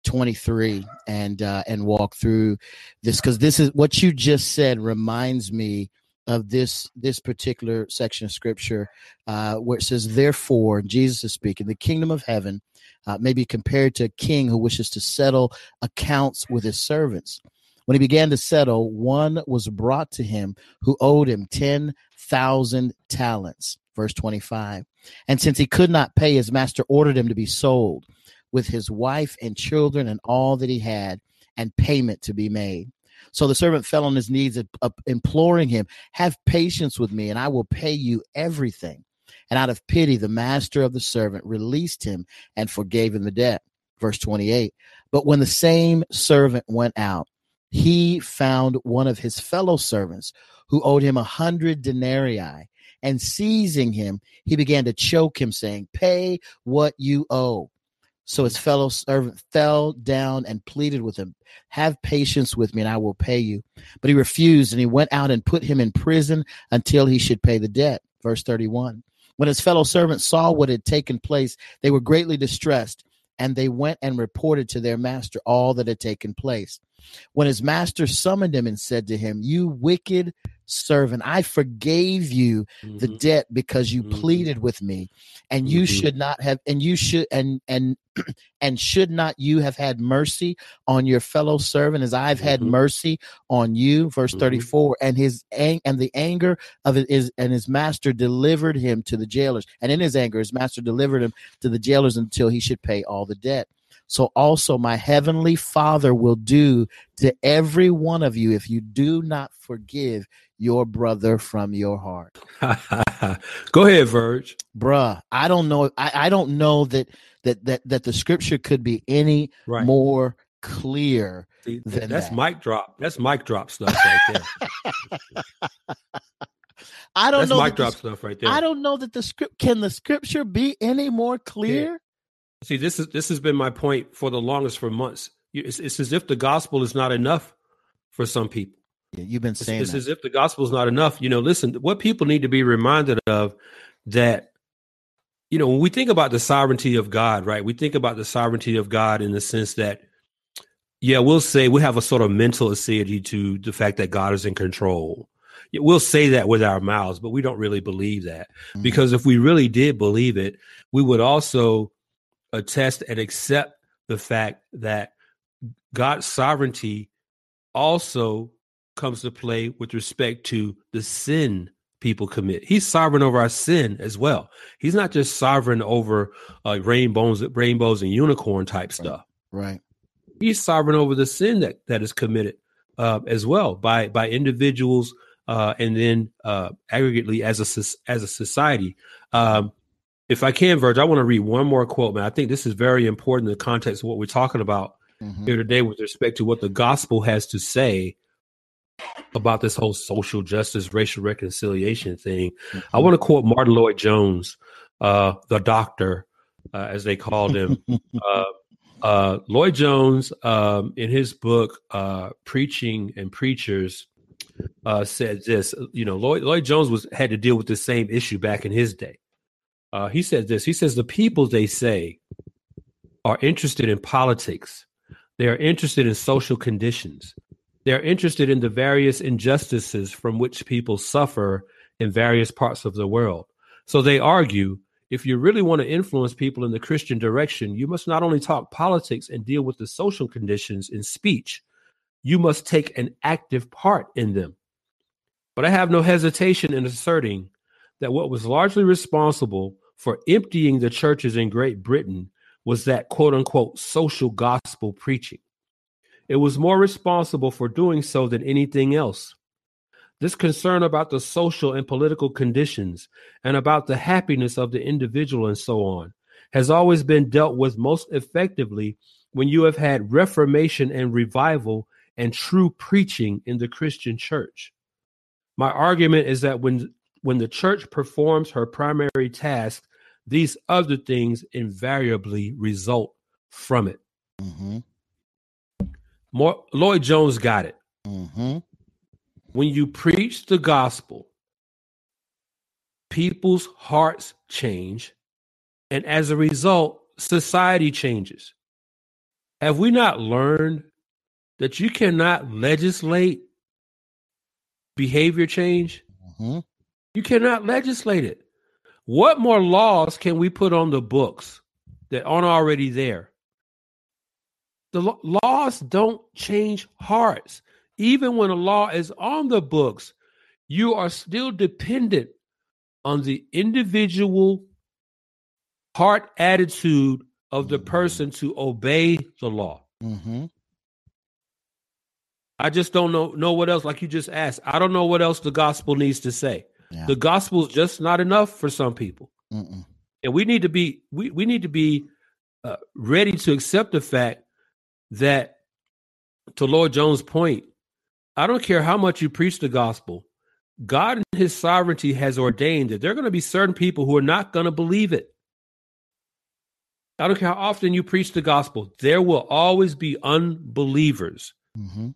23 and uh, and walk through this because this is what you just said reminds me of this this particular section of scripture uh, where it says, "Therefore, Jesus is speaking, the kingdom of heaven." uh, may be compared to a king who wishes to settle accounts with his servants. When he began to settle, one was brought to him who owed him 10,000 talents. Verse 25. And since he could not pay, his master ordered him to be sold with his wife and children and all that he had, and payment to be made. So the servant fell on his knees, uh, imploring him, Have patience with me, and I will pay you everything. And out of pity, the master of the servant released him and forgave him the debt. Verse 28. But when the same servant went out, he found one of his fellow servants who owed him a hundred denarii. And seizing him, he began to choke him, saying, Pay what you owe. So his fellow servant fell down and pleaded with him, Have patience with me, and I will pay you. But he refused, and he went out and put him in prison until he should pay the debt. Verse 31. When his fellow servants saw what had taken place, they were greatly distressed, and they went and reported to their master all that had taken place. When his master summoned him and said to him, You wicked servant, I forgave you mm-hmm. the debt because you mm-hmm. pleaded with me, and you mm-hmm. should not have, and you should, and, and, and should not you have had mercy on your fellow servant as I've had mm-hmm. mercy on you? Verse mm-hmm. 34. And his, ang- and the anger of it is, and his master delivered him to the jailers. And in his anger, his master delivered him to the jailers until he should pay all the debt. So also my heavenly Father will do to every one of you if you do not forgive your brother from your heart. Go ahead, Verge. Bruh, I don't know. I, I don't know that that that that the scripture could be any right. more clear See, than that's that. mic drop. That's mic drop stuff right there. I don't that's know. Mic drop the, stuff right there. I don't know that the script can the scripture be any more clear. Yeah. See, this is this has been my point for the longest for months. It's, it's as if the gospel is not enough for some people. Yeah, you've been saying it's, it's as if the gospel is not enough. You know, listen, what people need to be reminded of that you know, when we think about the sovereignty of God, right? We think about the sovereignty of God in the sense that, yeah, we'll say we have a sort of mental acidity to the fact that God is in control. We'll say that with our mouths, but we don't really believe that. Mm-hmm. Because if we really did believe it, we would also attest and accept the fact that God's sovereignty also comes to play with respect to the sin people commit. He's sovereign over our sin as well. He's not just sovereign over uh, rainbows, rainbows and unicorn type stuff. Right. He's sovereign over the sin that that is committed uh, as well by by individuals uh, and then uh, aggregately as a as a society. Um, if I can, Verge, I want to read one more quote, man. I think this is very important in the context of what we're talking about mm-hmm. here today with respect to what the gospel has to say about this whole social justice, racial reconciliation thing. Mm-hmm. I want to quote Martyn Lloyd-Jones, uh, the doctor, uh, as they called him. uh, uh, Lloyd-Jones, um, in his book, uh, Preaching and Preachers, uh, said this. You know, Lloyd, Lloyd-Jones was had to deal with the same issue back in his day. Uh, he said this. He says the people they say are interested in politics. They are interested in social conditions. They're interested in the various injustices from which people suffer in various parts of the world. So they argue if you really want to influence people in the Christian direction, you must not only talk politics and deal with the social conditions in speech, you must take an active part in them. But I have no hesitation in asserting that what was largely responsible for emptying the churches in Great Britain was that quote unquote social gospel preaching. It was more responsible for doing so than anything else. This concern about the social and political conditions and about the happiness of the individual and so on has always been dealt with most effectively when you have had reformation and revival and true preaching in the Christian church. My argument is that when when the church performs her primary task, these other things invariably result from it. Mm-hmm. More, Lloyd-Jones got it. Mm-hmm. When you preach the gospel, people's hearts change, and as a result, society changes. Have we not learned that you cannot legislate behavior change? Mm-hmm. You cannot legislate it. What more laws can we put on the books that aren't already there? The laws don't change hearts. Even when a law is on the books, you are still dependent on the individual heart attitude of the person to obey the law. Mm-hmm. I just don't know know what else. Like you just asked, I don't know what else the gospel needs to say. Yeah. The gospel is just not enough for some people, Mm-mm. and we need to be we we need to be uh, ready to accept the fact that to Lloyd-Jones' point, I don't care how much you preach the gospel, God in his sovereignty has ordained that there are going to be certain people who are not going to believe it. I don't care how often you preach the gospel, there will always be unbelievers. Mm-hmm.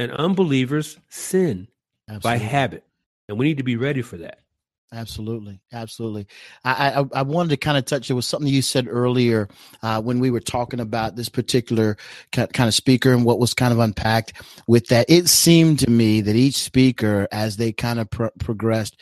And unbelievers sin Absolutely. by habit. And we need to be ready for that. Absolutely, absolutely. I, I, I wanted to kind of touch. It was something you said earlier uh, when we were talking about this particular kind of speaker and what was kind of unpacked with that. It seemed to me that each speaker, as they kind of pro- progressed,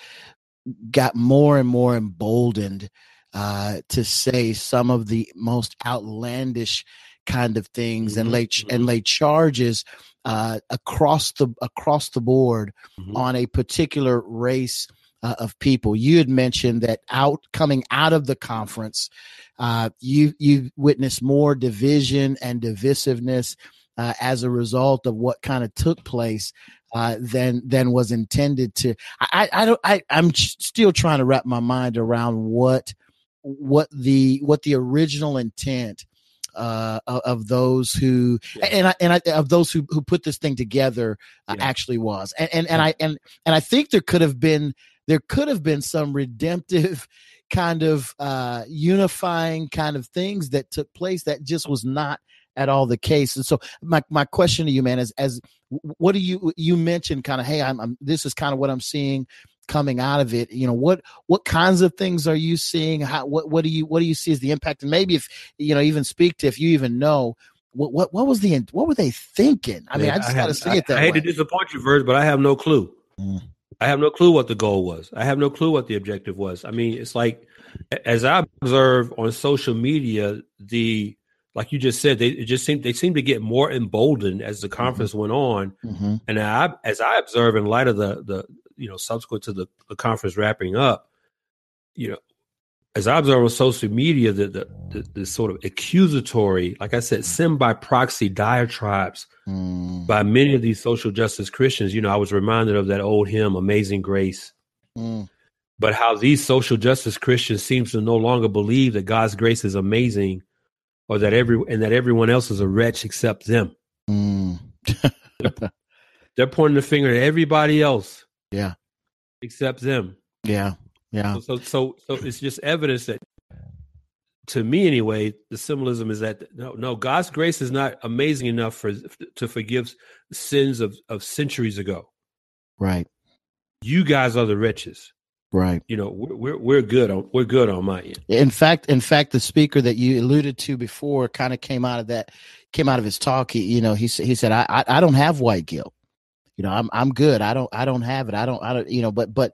got more and more emboldened uh, to say some of the most outlandish kind of things mm-hmm. and lay ch- and mm-hmm. lay charges uh, across the across the board mm-hmm. on a particular race uh, of people. You had mentioned that out coming out of the conference, uh, you you witnessed more division and divisiveness uh, as a result of what kind of took place uh, than than was intended to. I I don't I I'm still trying to wrap my mind around what what the what the original intent uh, of those who yeah. and I, and I, of those who, who put this thing together uh, yeah. actually was and and, and I and and I think there could have been there could have been some redemptive kind of uh, unifying kind of things that took place that just was not at all the case. And so my, my question to you, man, is as what do you you mentioned kind of, hey, I'm, I'm this is kind of what I'm seeing coming out of it. You know, what what kinds of things are you seeing? How what what do you what do you see as the impact? And maybe if you know, even speak to if you even know what what what was the what were they thinking? I mean, I just got to say it that I, I hate to disappoint you, Verge, but I have no clue. Mm. I have no clue what the goal was. I have no clue what the objective was. I mean, it's like as I observe on social media, the like you just said, they just seem they seem to get more emboldened as the mm-hmm. conference mm-hmm. went on. Mm-hmm. And I, as I observe in light of the the you know subsequent to the, the conference wrapping up, you know, as I observe on social media, the, the the, the sort of accusatory, like I said, sin by proxy diatribes mm. by many of these social justice Christians. You know, I was reminded of that old hymn, "Amazing Grace." Mm. But how these social justice Christians seems to no longer believe that God's grace is amazing or that every and that everyone else is a wretch except them. Mm. They're pointing the finger at everybody else. Yeah. Except them. Yeah. Yeah. So, so so so it's just evidence that to me anyway, the symbolism is that no, no, God's grace is not amazing enough for to forgive sins of, of centuries ago. Right. You guys are the wretches. Right. You know, we're we're good on we're good on my end. In fact, in fact, the speaker that you alluded to before kind of came out of that came out of his talk. He, you know, he he said, I, I I don't have white guilt. You know, I'm I'm good. I don't I don't have it. I don't I don't you know, but but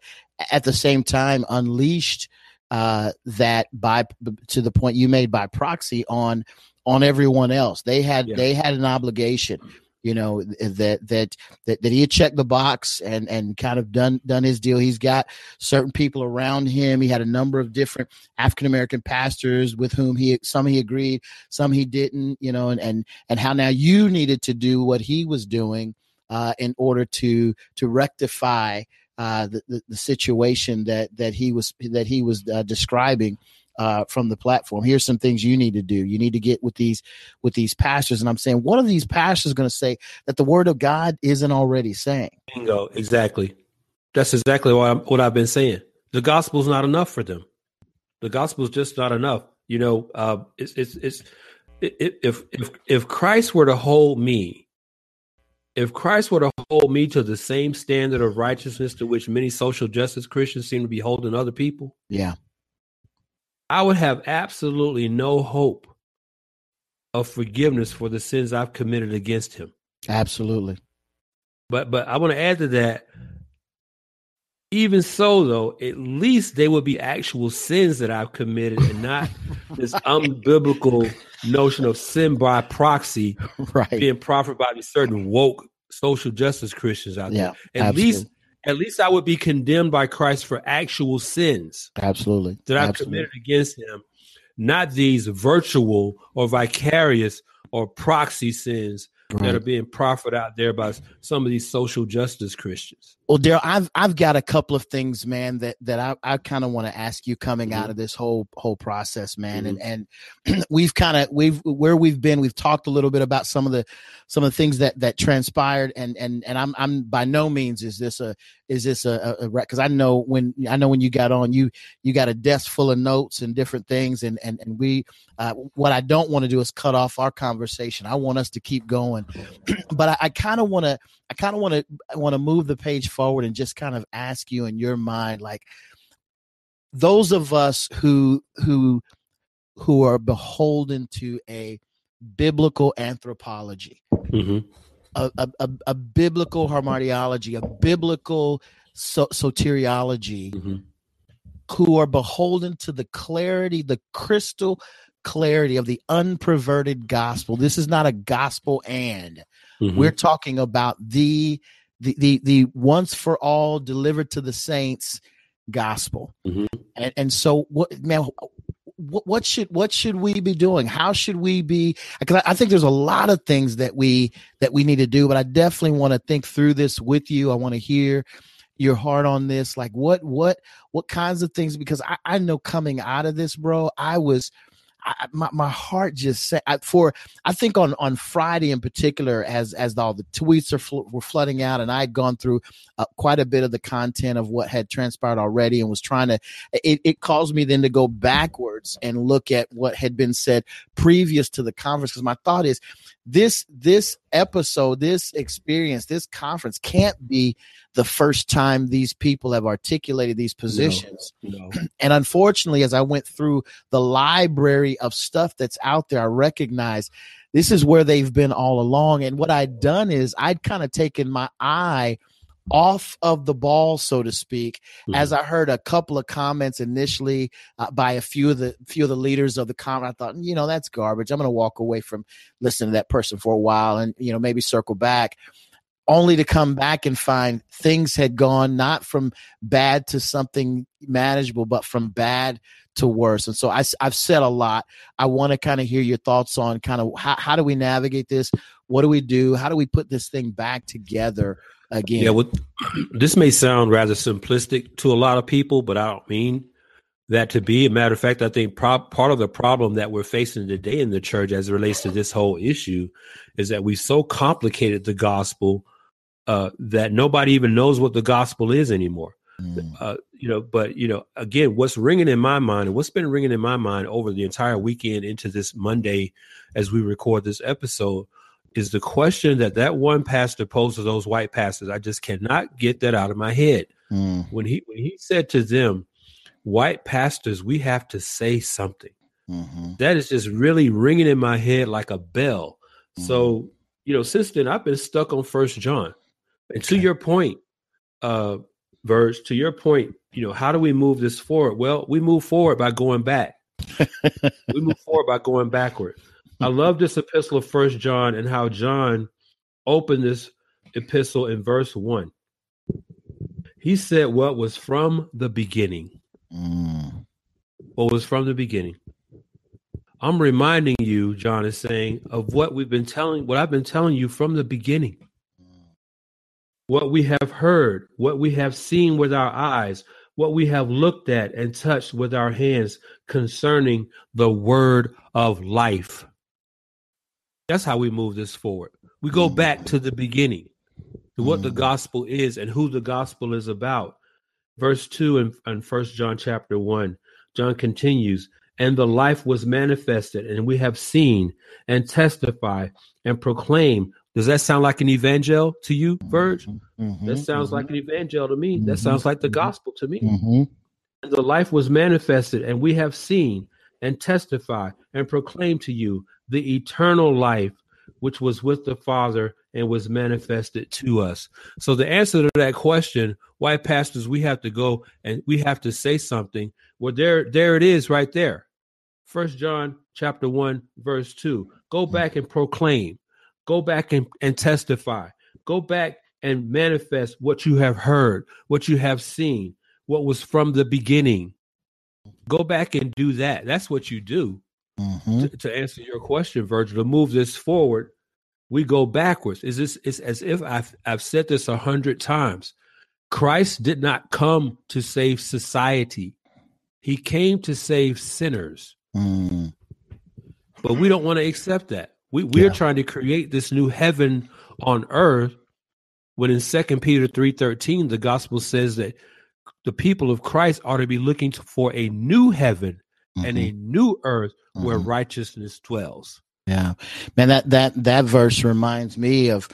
at the same time, unleashed uh, that by to the point you made by proxy on on everyone else. They had yeah. they had an obligation you know that that that, that he had checked the box and and kind of done done his deal he's got certain people around him he had a number of different african american pastors with whom he some he agreed some he didn't you know and and and how now you needed to do what he was doing uh, in order to to rectify uh, the, the, the situation that that he was that he was uh, describing uh, from the platform. Here's some things you need to do. You need to get with these with these pastors. And I'm saying, what are these pastors going to say that the word of God isn't already saying? Bingo, exactly. That's exactly what, I'm, what I've been saying. The gospel's not enough for them. The gospel's just not enough. You know, uh, it's it's it's it, if if if Christ were to hold me, if Christ were to hold me to the same standard of righteousness to which many social justice Christians seem to be holding other people, yeah, I would have absolutely no hope of forgiveness for the sins I've committed against him. Absolutely. But but I want to add to that. Even so, though, at least they would be actual sins that I've committed and not this unbiblical notion of sin by proxy right. being proffered by these certain woke social justice Christians out yeah, there. At absolutely. least at least I would be condemned by Christ for actual sins. Absolutely. That I've Absolutely. committed against him, not these virtual or vicarious or proxy sins right. that are being proffered out there by some of these social justice Christians. Well, Daryl, I've I've got a couple of things, man, that that I, I kind of want to ask you coming mm-hmm. out of this whole whole process, man. Mm-hmm. And and we've kind of we've where we've been, we've talked a little bit about some of the some of the things that that transpired, and and and I'm I'm by no means is this a is this a because I know when I know when you got on, you you got a desk full of notes and different things, and and and we uh, what I don't want to do is cut off our conversation. I want us to keep going, but I, I kind of want to I kind of want to want to move the page forward and just kind of ask you in your mind, like those of us who who who are beholden to a biblical anthropology, mm-hmm. a, a, a, a, biblical hamartiology, a biblical so- soteriology, mm-hmm. who are beholden to the clarity, the crystal clarity of the unperverted gospel. This is not a gospel and Mm-hmm. We're talking about the, the the the once for all delivered to the saints gospel. Mm-hmm. And, and so what man what, what should what should we be doing? How should we be? Because I think there's a lot of things that we that we need to do, but I definitely want to think through this with you. I want to hear your heart on this. Like what what what kinds of things? Because I, I know coming out of this, bro, I was I, my, my heart just said for I think on on Friday in particular as as all the tweets are fl- were flooding out and I had gone through uh, quite a bit of the content of what had transpired already and was trying to it, it caused me then to go backwards and look at what had been said previous to the conference because my thought is this this episode this experience this conference can't be the first time these people have articulated these positions no, no. and unfortunately as i went through the library of stuff that's out there i recognize this is where they've been all along and what i'd done is i'd kind of taken my eye off of the ball, so to speak. Mm-hmm. As I heard a couple of comments initially uh, by a few of the few of the leaders of the comment, I thought, you know, that's garbage. I'm going to walk away from listening to that person for a while, and you know, maybe circle back. Only to come back and find things had gone not from bad to something manageable, but from bad to worse. And so I, have said a lot. I want to kind of hear your thoughts on kind of how, how do we navigate this? What do we do? How do we put this thing back together again. Yeah, well, this may sound rather simplistic to a lot of people, but I don't mean that to be. A matter of fact, I think pro- part of the problem that we're facing today in the church as it relates to this whole issue is that we so complicated the gospel uh, that nobody even knows what the gospel is anymore. Mm. Uh, you know, but you know, again, what's ringing in my mind and what's been ringing in my mind over the entire weekend into this Monday as we record this episode is the question that that one pastor posed to those white pastors. I just cannot get that out of my head. Mm. When he when he said to them, "White pastors, we have to say something." Mm-hmm. That is just really ringing in my head like a bell. Mm-hmm. So you know, since then I've been stuck on First John. And okay. to your point, uh, Verge, to your point, you know, how do we move this forward? Well, we move forward by going back. we move forward by going backward. I love this epistle of First John and how John opened this epistle in verse one. He said, "What was from the beginning." Mm. What was from the beginning. I'm reminding you, John is saying, of what we've been telling, what I've been telling you from the beginning. What we have heard, what we have seen with our eyes, what we have looked at and touched with our hands concerning the word of life. That's how we move this forward. We go mm. back to the beginning, to what the mm. gospel is and who the gospel is about. Verse 2 in, in 1 John chapter 1, John continues, and the life was manifested, and we have seen and testify and proclaim. Does that sound like an evangel to you, Verge? Mm-hmm, mm-hmm that sounds mm-hmm. like an evangel to me. Mm-hmm, that sounds like the mm-hmm. gospel to me. Mm-hmm. The life was manifested, and we have seen and testify and proclaim to you the eternal life which was with the Father and was manifested to us. So the answer to that question, why pastors, we have to go and we have to say something. Well, there, there it is right there. First John chapter one, verse two. Go back and proclaim. Go back and, and testify. Go back and manifest what you have heard, what you have seen, what was from the beginning. Go back and do that. That's what you do mm-hmm. to, to, answer your question, Virgil, to move this forward, we go backwards. Is this? It's as if I've I've said this a hundred times. Christ did not come to save society; He came to save sinners. Mm. But we don't want to accept that. We we're yeah. trying to create this new heaven on earth. When in Second Peter three thirteen, the gospel says that the people of Christ ought to be looking for a new heaven mm-hmm. and a mm-hmm. new earth mm-hmm. where righteousness dwells. Yeah. Man, that that that verse reminds me of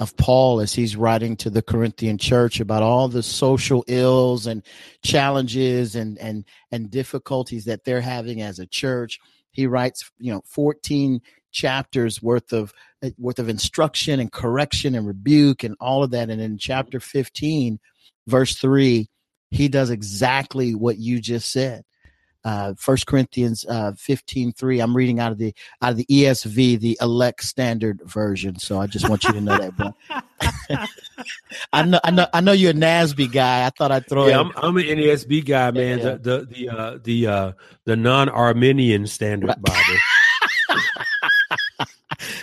of Paul as he's writing to the Corinthian church about all the social ills and challenges and and and difficulties that they're having as a church. He writes, you know, 14 chapters worth of worth of instruction and correction and rebuke and all of that and in chapter 15 verse 3 he does exactly what you just said uh, First Corinthians uh, 15, 3. I'm reading out of the out of the ESV, the elect standard version. So I just want you to know that. But I know I know I know you're a NASB guy. I thought I'd throw yeah, it. I'm, I'm an NASB guy, man. Yeah. The the the uh, the uh, the non-Arminian standard Bible.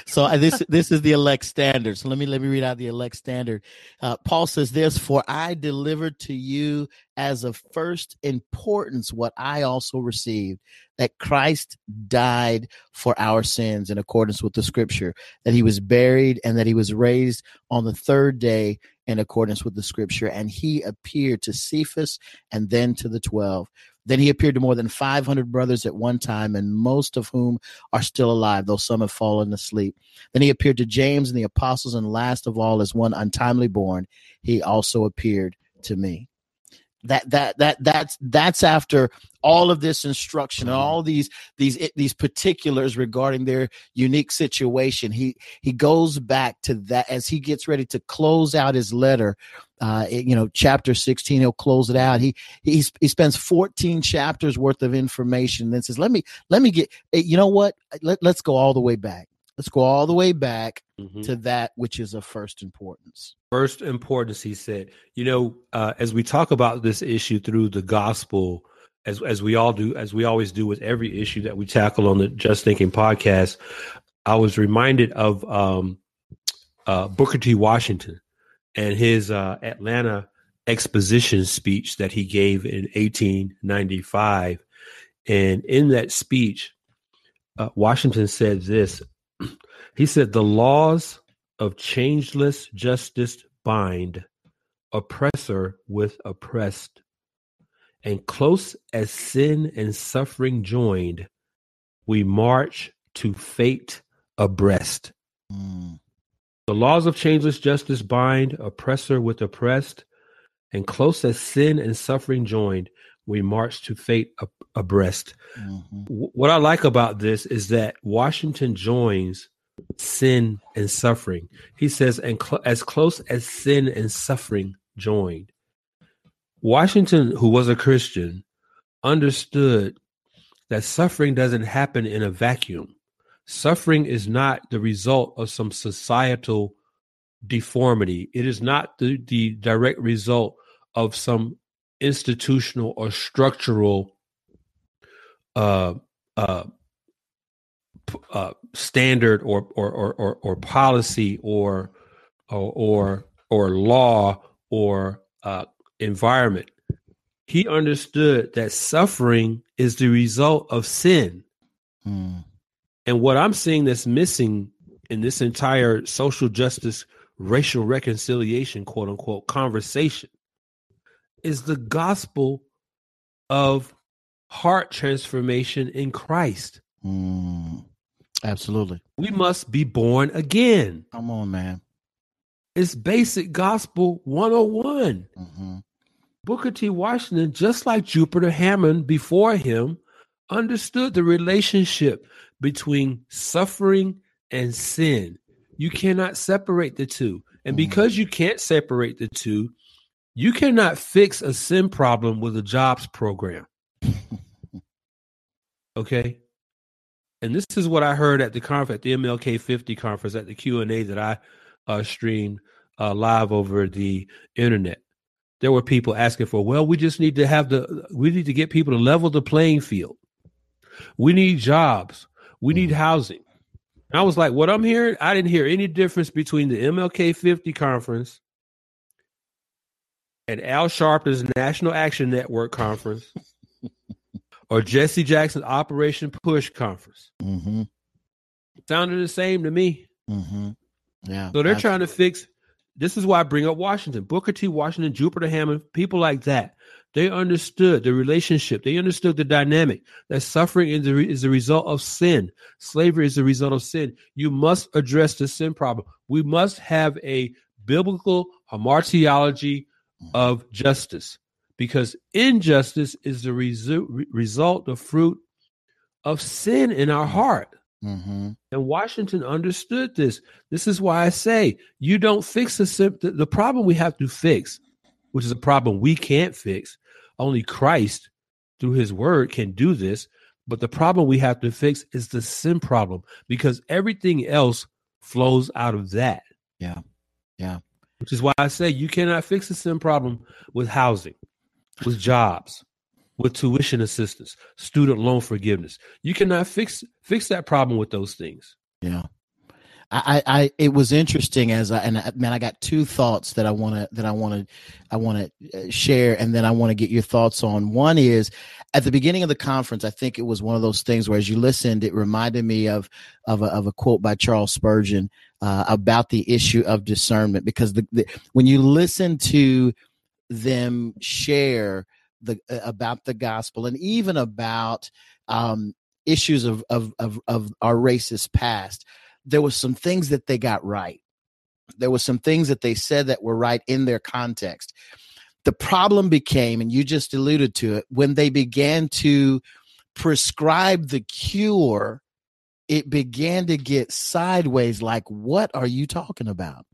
So uh, this this is the elect standard. So let me let me read out the elect standard. Uh, Paul says this: "For I delivered to you as of first importance what I also received, that Christ died for our sins in accordance with the Scripture, that He was buried, and that He was raised on the third day in accordance with the Scripture, and He appeared to Cephas and then to the twelve. Then he appeared to more than 500 brothers at one time, and most of whom are still alive, though some have fallen asleep. Then he appeared to James and the apostles, and last of all, as one untimely born, he also appeared to me. That that that that's that's after all of this instruction and all these these these particulars regarding their unique situation. He he goes back to that as he gets ready to close out his letter. Uh, you know, chapter sixteen, he'll close it out. He he he spends fourteen chapters worth of information, then says, "Let me let me get. You know what? Let, let's go all the way back." Let's go all the way back mm-hmm. to that which is of first importance. First importance, he said. You know, uh, as we talk about this issue through the gospel, as as we all do, as we always do with every issue that we tackle on the Just Thinking podcast, I was reminded of um, uh, Booker T. Washington and his uh, Atlanta exposition speech that he gave in 1895, and in that speech, uh, Washington said this he said, The laws of changeless justice bind oppressor with oppressed, and close as sin and suffering joined, we march to fate abreast. Mm. The laws of changeless justice bind oppressor with oppressed, and close as sin and suffering joined, we march to fate abreast. Mm-hmm. What I like about this is that Washington joins sin and suffering. He says, and cl- as close as sin and suffering joined. Washington, who was a Christian, understood that suffering doesn't happen in a vacuum. Suffering is not the result of some societal deformity. It is not the, the direct result of some institutional or structural uh, uh, uh, standard or or, or or or policy or or or, or law or uh, environment. He understood that suffering is the result of sin. Hmm. And what I'm seeing that's missing in this entire social justice, racial reconciliation, quote unquote, conversation is the gospel of heart transformation in Christ. Mm. Absolutely. We must be born again. Come on, man. It's basic gospel 101. Mm-hmm. Booker T. Washington, just like Jupiter Hammon before him, understood the relationship between suffering and sin. You cannot separate the two. And mm-hmm. because you can't separate the two, you cannot fix a sin problem with a jobs program. okay? And this is what I heard at the conference, at the MLK 50 conference, at the Q and A that I uh, streamed uh, live over the internet. There were people asking for, well, we just need to have the, we need to get people to level the playing field. We need jobs. We need housing. And I was like, what I'm hearing, I didn't hear any difference between the MLK 50 conference and Al Sharpton's National Action Network conference or Jesse Jackson's Operation Push conference. Mm-hmm. Sounded the same to me. Mm-hmm. Yeah. So they're trying to fix. This is why I bring up Washington, Booker T. Washington, Jupiter Hammon, people like that. They understood the relationship. They understood the dynamic that suffering is the, is the result of sin. Slavery is the result of sin. You must address the sin problem. We must have a biblical hamartiology of justice because injustice is the resu- result, the fruit of sin in our heart. Mm-hmm. And Washington understood this. This is why I say you don't fix the, the the problem we have to fix, which is a problem we can't fix. Only Christ through his word can do this. But the problem we have to fix is the sin problem because everything else flows out of that. Yeah. Yeah. Which is why I say you cannot fix the sin problem with housing, with jobs, with tuition assistance, student loan forgiveness. You cannot fix fix that problem with those things. Yeah. I, I, it was interesting as I, and I, man, I got two thoughts that I want to, that I want to, I want to uh, share. And then I want to get your thoughts on. One is at the beginning of the conference, I think it was one of those things where as you listened, it reminded me of, of a, of a quote by Charles Spurgeon, uh, about the issue of discernment, because the, the when you listen to them share the, about the gospel and even about, um, issues of, of, of, of our racist past, there was some things that they got right. There was some things that they said that were right in their context. The problem became, and you just alluded to it, when they began to prescribe the cure, it began to get sideways. Like, what are you talking about?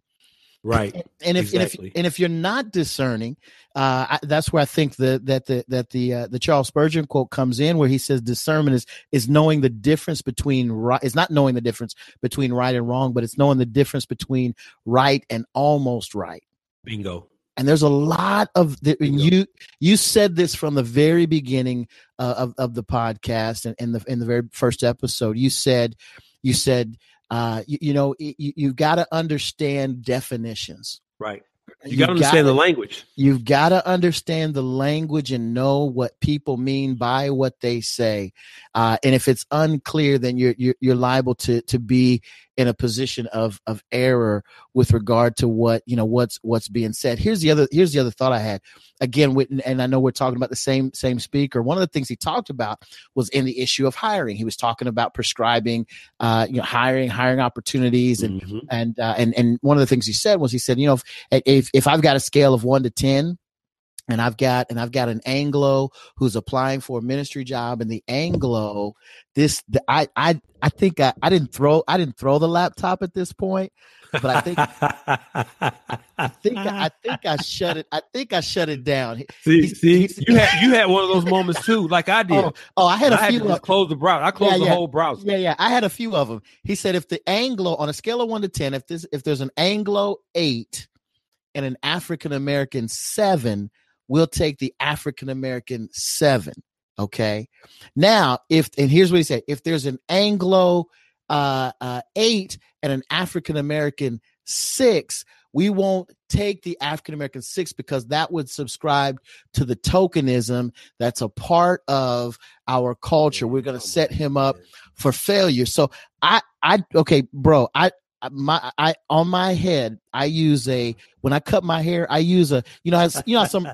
Right. And if, exactly. and if and if you're not discerning, uh, I, that's where I think the, that the that the uh, the Charles Spurgeon quote comes in, where he says discernment is is knowing the difference between right. It's not knowing the difference between right and wrong, but it's knowing the difference between right and almost right. Bingo. And there's a lot of the, you you said this from the very beginning uh, of of the podcast and in the in the very first episode. You said you said uh, you, you know, you, you've got to understand definitions. Right. You got to understand the language. You've got to understand the language and know what people mean by what they say. Uh, and if it's unclear, then you're, you're, you're liable to to be in a position of of error with regard to what you know what's what's being said. Here's the other here's the other thought I had. Again, with, and I know we're talking about the same same speaker. One of the things he talked about was in the issue of hiring. He was talking about prescribing, uh, you know, hiring hiring opportunities, and mm-hmm. and uh, and and one of the things he said was he said, you know, if if, if I've got a scale of one to ten and I've got and I've got an Anglo who's applying for a ministry job, and the Anglo, this the, I I I think I, I didn't throw I didn't throw the laptop at this point, but I think I think I think I shut it I think I shut it down. See, he's, see, he's, you had you had one of those moments too, like I oh, did. Oh, oh I had a I few. Had close the browser. I closed yeah, the yeah. whole browser. Yeah, yeah. I had a few of them. He said if the Anglo on a scale of one to ten, if this if there's an Anglo eight and an African American seven we'll take the African American seven. Okay. Now, if, and here's what he said if there's an Anglo uh, uh, eight and an African American six, we won't take the African American six because that would subscribe to the tokenism that's a part of our culture. We're going to set him up for failure. So I, I, okay, bro, I, my I on my head I use a when I cut my hair I use a you know you know some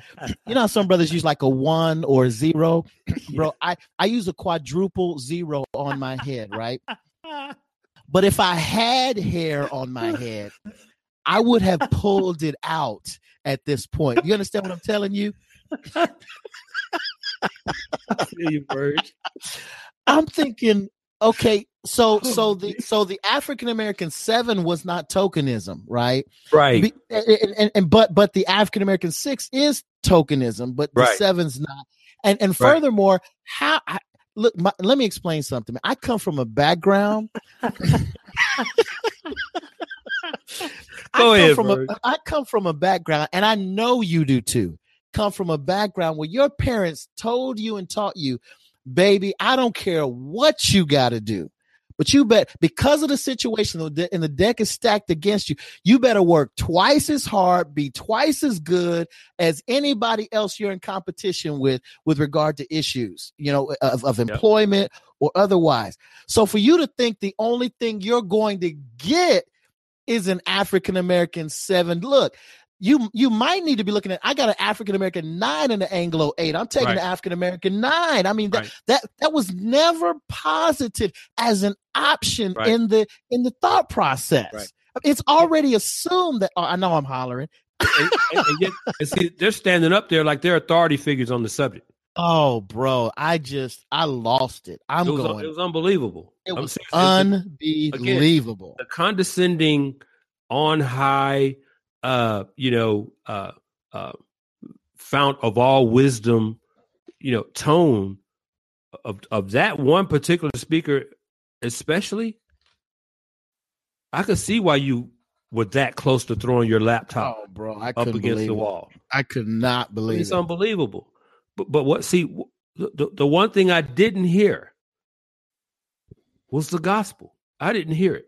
you know some brothers use like a one or a zero? Bro I I use a quadruple zero on my head right? But if I had hair on my head I would have pulled it out at this point. You understand what I'm telling you? You I'm thinking okay so oh, so the so the african american seven was not tokenism right? Right. And, and, and but but the african american six is tokenism but the right. seven's not. And and furthermore right. how I, look my, let me explain something. I come from a background Go I ahead, from a, I come from a background and i know you do too come from a background where your parents told you and taught you baby, I don't care what you got to do. But you bet because of the situation and the deck is stacked against you, you better work twice as hard, be twice as good as anybody else you're in competition with with regard to issues, you know, of, of employment yep. or otherwise. So for you to think the only thing you're going to get is an African American seven, look, you you might need to be looking at I got an African American nine and an Anglo eight. I'm taking right. the African American nine. I mean that right. that that was never posited as an option right. in the in the thought process. It's already assumed that oh, I know I'm hollering. and, and, and yet, see, they're standing up there like they're authority figures on the subject. Oh, bro, I just I lost it. I'm it was, going. It was unbelievable. It was unbelievable. Again, the condescending, on high uh, you know, uh, uh, fount of all wisdom you know, tone of of that one particular speaker, especially, I could see why you were that close to throwing your laptop Oh, bro, I up against the it. wall. I could not believe It's it. unbelievable. But but what? See, the, the one thing I didn't hear was the gospel. I didn't hear it.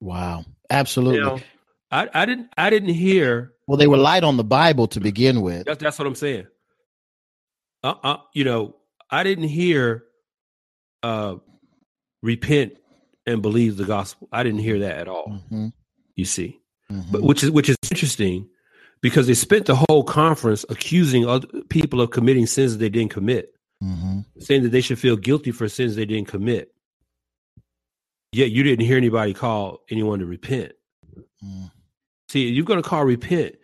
Wow, absolutely. Now, I, I didn't I didn't hear. well, they were light on the Bible to begin with. That's that's what I'm saying. Uh, uh, you know, I didn't hear. Uh, repent and believe the gospel. I didn't hear that at all. Mhm, You see, mhm. but which is which is interesting because they spent the whole conference accusing other people of committing sins that they didn't commit. Mhm. saying that they should feel guilty for sins they didn't commit. Yet you didn't hear anybody call anyone to repent. Mm. See, you're going to call repent.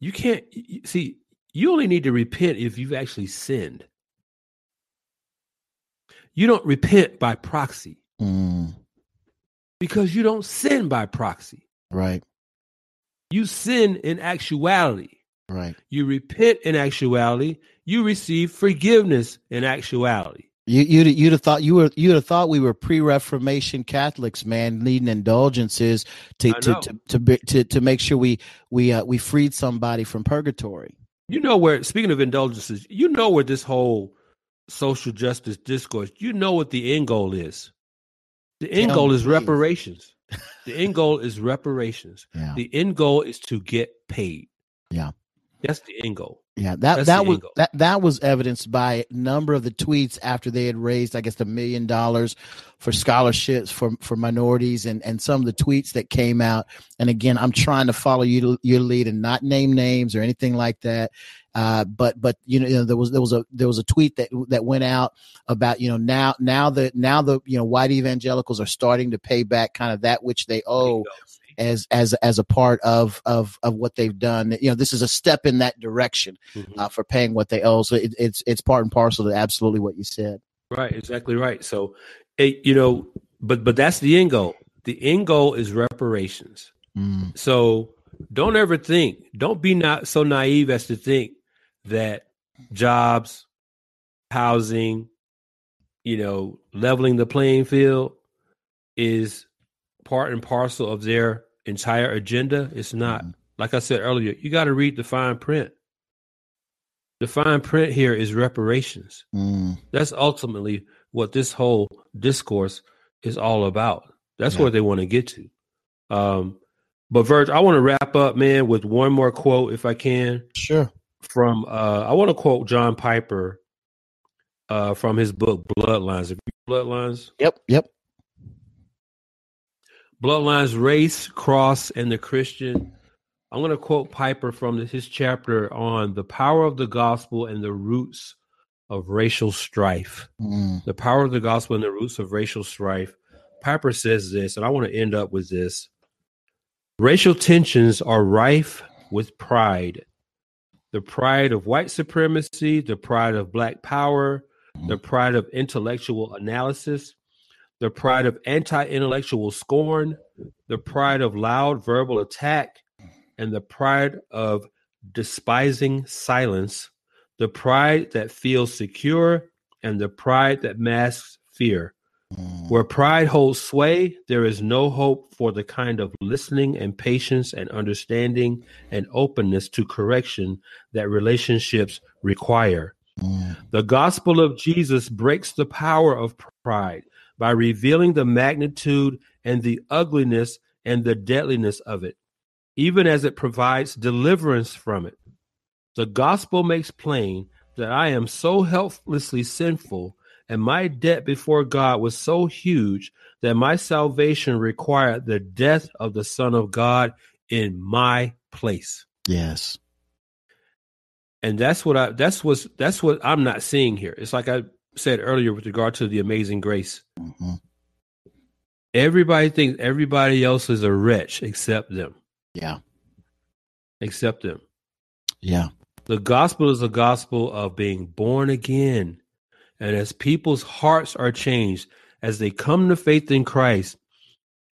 You can't see. You only need to repent if you've actually sinned. You don't repent by proxy Mm. because you don't sin by proxy. Right, You sin in actuality. right. You repent in actuality. You receive forgiveness in actuality. You you'd you'd have thought you were you'd have thought we were pre-Reformation Catholics, man, needing indulgences to to, to to be- to to make sure we we uh, we freed somebody from purgatory. You know where, speaking of indulgences, you know where this whole social justice discourse, you know what the end goal is. The end Tell goal is please. reparations. The end goal is reparations. Yeah, The end goal is to get paid. Yeah. That's the end goal. yeah. That That's that was angle. that that was evidenced by a number of the tweets after they had raised, I guess, the million dollars for scholarships for for minorities, and and some of the tweets that came out. And again, I'm trying to follow you your lead and not name names or anything like that. Uh, but but you know, you know there was there was a there was a tweet that that went out about you know now now the now the you know white evangelicals are starting to pay back kind of that which they owe. As as as a part of of of what they've done. You know, this is a step in that direction Mhm. uh, for paying what they owe. So it, it's it's part and parcel to absolutely what you said. Right, exactly right. So, it, you know, but but that's the end goal. The end goal is reparations. Mm, So don't ever think, don't be not so naive as to think that jobs, housing, you know, leveling the playing field is part and parcel of their entire agenda. It's not. Mhm. Like I said earlier, you got to read the fine print. The fine print here is reparations. mm, That's ultimately what this whole discourse is all about. That's Yeah. where they want to get to. Um, but Verge, I want to wrap up, man, with one more quote, if I can, sure. from uh, I want to quote John Piper uh, from his book Bloodlines. Have you read Bloodlines? Yep. Yep. Bloodlines, race, cross, and the Christian. I'm going to quote Piper from his chapter on the power of the gospel and the roots of racial strife. Mm, The power of the gospel and the roots of racial strife. Piper says this, and I want to end up with this. Racial tensions are rife with pride. The pride of white supremacy, the pride of black power, the pride of intellectual analysis, the pride of anti intellectual scorn, the pride of loud verbal attack, and the pride of despising silence, the pride that feels secure, and the pride that masks fear. mm, Where pride holds sway, there is no hope for the kind of listening and patience and understanding and openness to correction that relationships require. mm, The gospel of Jesus breaks the power of pride by revealing the magnitude and the ugliness and the deadliness of it, even as it provides deliverance from it. The gospel makes plain that I am so helplessly sinful and my debt before God was so huge that my salvation required the death of the Son of God in my place yes. and that's what I that's what that's what I'm not seeing here. It's like I said earlier with regard to the amazing grace. hmm Everybody thinks everybody else is a wretch except them. Yeah. Except them. Yeah. The gospel is a gospel of being born again. And as people's hearts are changed, as they come to faith in Christ,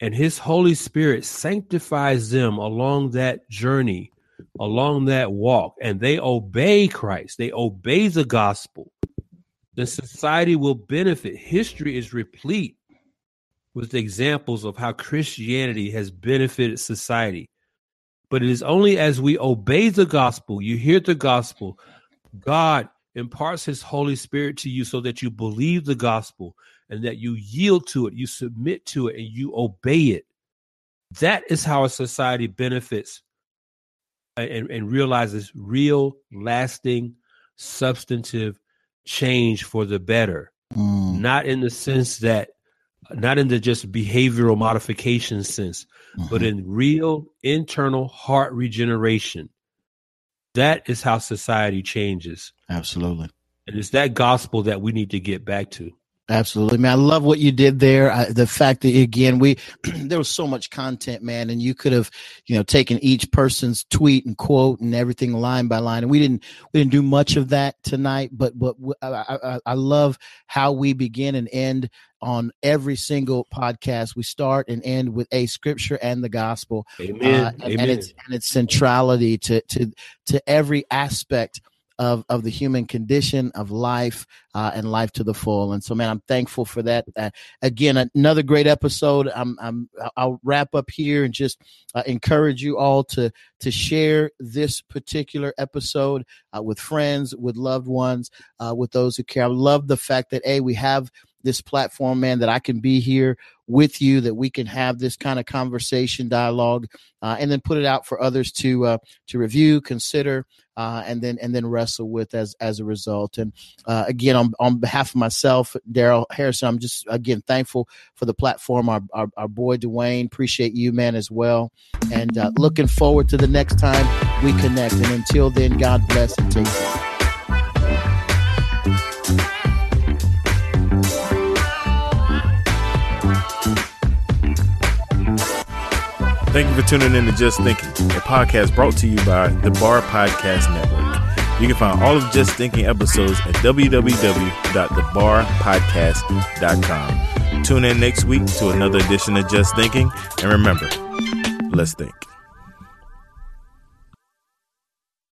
and his Holy Spirit sanctifies them along that journey, along that walk, and they obey Christ, they obey the gospel. Then society will benefit. History is replete with examples of how Christianity has benefited society. But it is only as we obey the gospel, you hear the gospel, God imparts his Holy Spirit to you so that you believe the gospel and that you yield to it, you submit to it, and you obey it. That is how a society benefits and, and realizes real, lasting, substantive change for the better. Mm. Not in the sense that, not in the just behavioral modification sense, mm-hmm. but in real internal heart regeneration. That is how society changes. Absolutely. And it's that gospel that we need to get back to. Absolutely, man. I love what you did there. I, the fact that again, we there was so much content, man, and you could have, you know, taken each person's tweet and quote and everything line by line, and we didn't we didn't do much of that tonight. But but I, I, I love how we begin and end on every single podcast. We start and end with a scripture and the gospel, Amen. Uh, and, Amen. and its and its centrality to to to every aspect of of the human condition of life uh, and life to the full. And so, man, I'm thankful for that. Uh, again, another great episode. I'm, I'm I'll wrap up here and just uh, encourage you all to to share this particular episode uh, with friends, with loved ones, uh, with those who care. I love the fact that a we have this platform, man, that I can be here with you, that we can have this kind of conversation, dialogue, uh, and then put it out for others to uh, to review, consider, uh, and then and then wrestle with as as a result. And uh, again, on on behalf of myself, Darrell Harrison, I'm just again thankful for the platform. Our, our, our boy Dwayne, appreciate you, man, as well, and uh, looking forward to the next time we connect. And until then, God bless and take care. Thank you for tuning in to Just Thinking, a podcast brought to you by the Bar Podcast Network. You can find all of Just Thinking episodes at www.thebarpodcast.com. Tune in next week to another edition of Just Thinking, and remember, let's think.